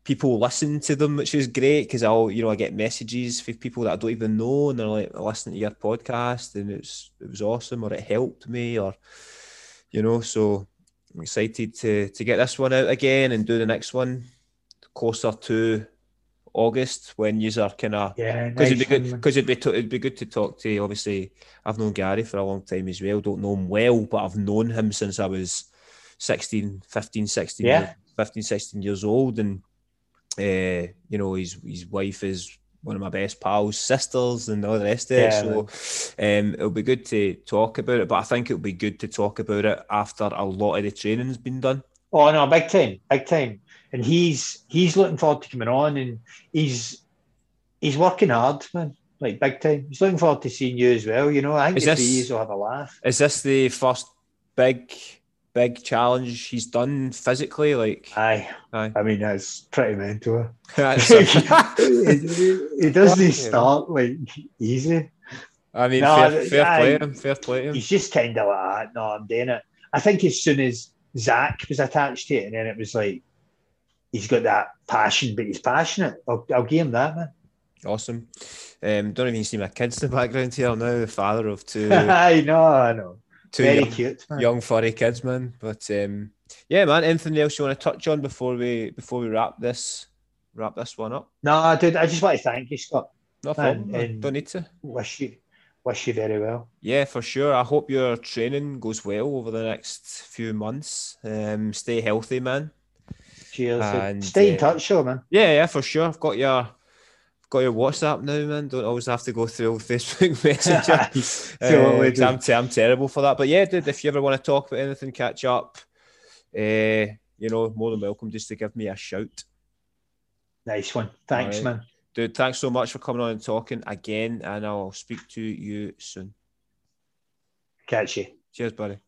people listen to them, which is great because I'll, you know, I get messages from people that I don't even know, and they're like, listening to your podcast, and it's it was awesome, or it helped me, or you know, so I'm excited to to get this one out again and do the next one closer to August when you are kind of yeah because nice it'd be good because it'd be to, it'd be good to talk to. Obviously, I've known Gary for a long time as well. Don't know him well, but I've known him since I was 16, 15, 16, yeah. 15, 16 years old, and uh, you know, his his wife is one of my best pals, sisters, and all the rest of yeah, it. So um, it'll be good to talk about it, but I think it'll be good to talk about it after a lot of the training's been done. Oh no, big time, big time. And he's he's looking forward to coming on, and he's he's working hard, man. Like big time. He's looking forward to seeing you as well. You know, I think is the this, will have a laugh. Is this the first big big challenge he's done physically? Like, Aye. aye. I mean, that's pretty mental. He, doesn't start like easy. I mean, No, fair, fair play him. Fair play him. He's just kind of like, no, I'm doing it. I think as soon as Zach was attached to it, and then it was like, he's got that passion, but he's passionate. I'll, I'll give him that, man. Awesome. Um, don't even see my kids in the background here. I'm now the father of two I know, I know. Two Very young, cute. Man. young furry kids, man. But um, yeah, man. Anything else you want to touch on before we before we wrap this wrap this one up? No, dude, I just want to thank you, Scott. No problem. and- Don't need to. Wish you, wish you very well. Yeah, for sure. I hope your training goes well over the next few months. Um, stay healthy, man. Cheers. And, Stay in uh, touch, sure, man. Yeah, yeah, for sure. I've got your got your WhatsApp now, man. Don't always have to go through old Facebook Messenger. Uh. I'm, I'm terrible for that. But yeah, dude, if you ever want to talk about anything, catch up, uh, you know, more than welcome just to give me a shout. Nice one. Thanks, Alright. man. Dude, thanks so much for coming on and talking again, and I'll speak to you soon. Catch you. Cheers, buddy.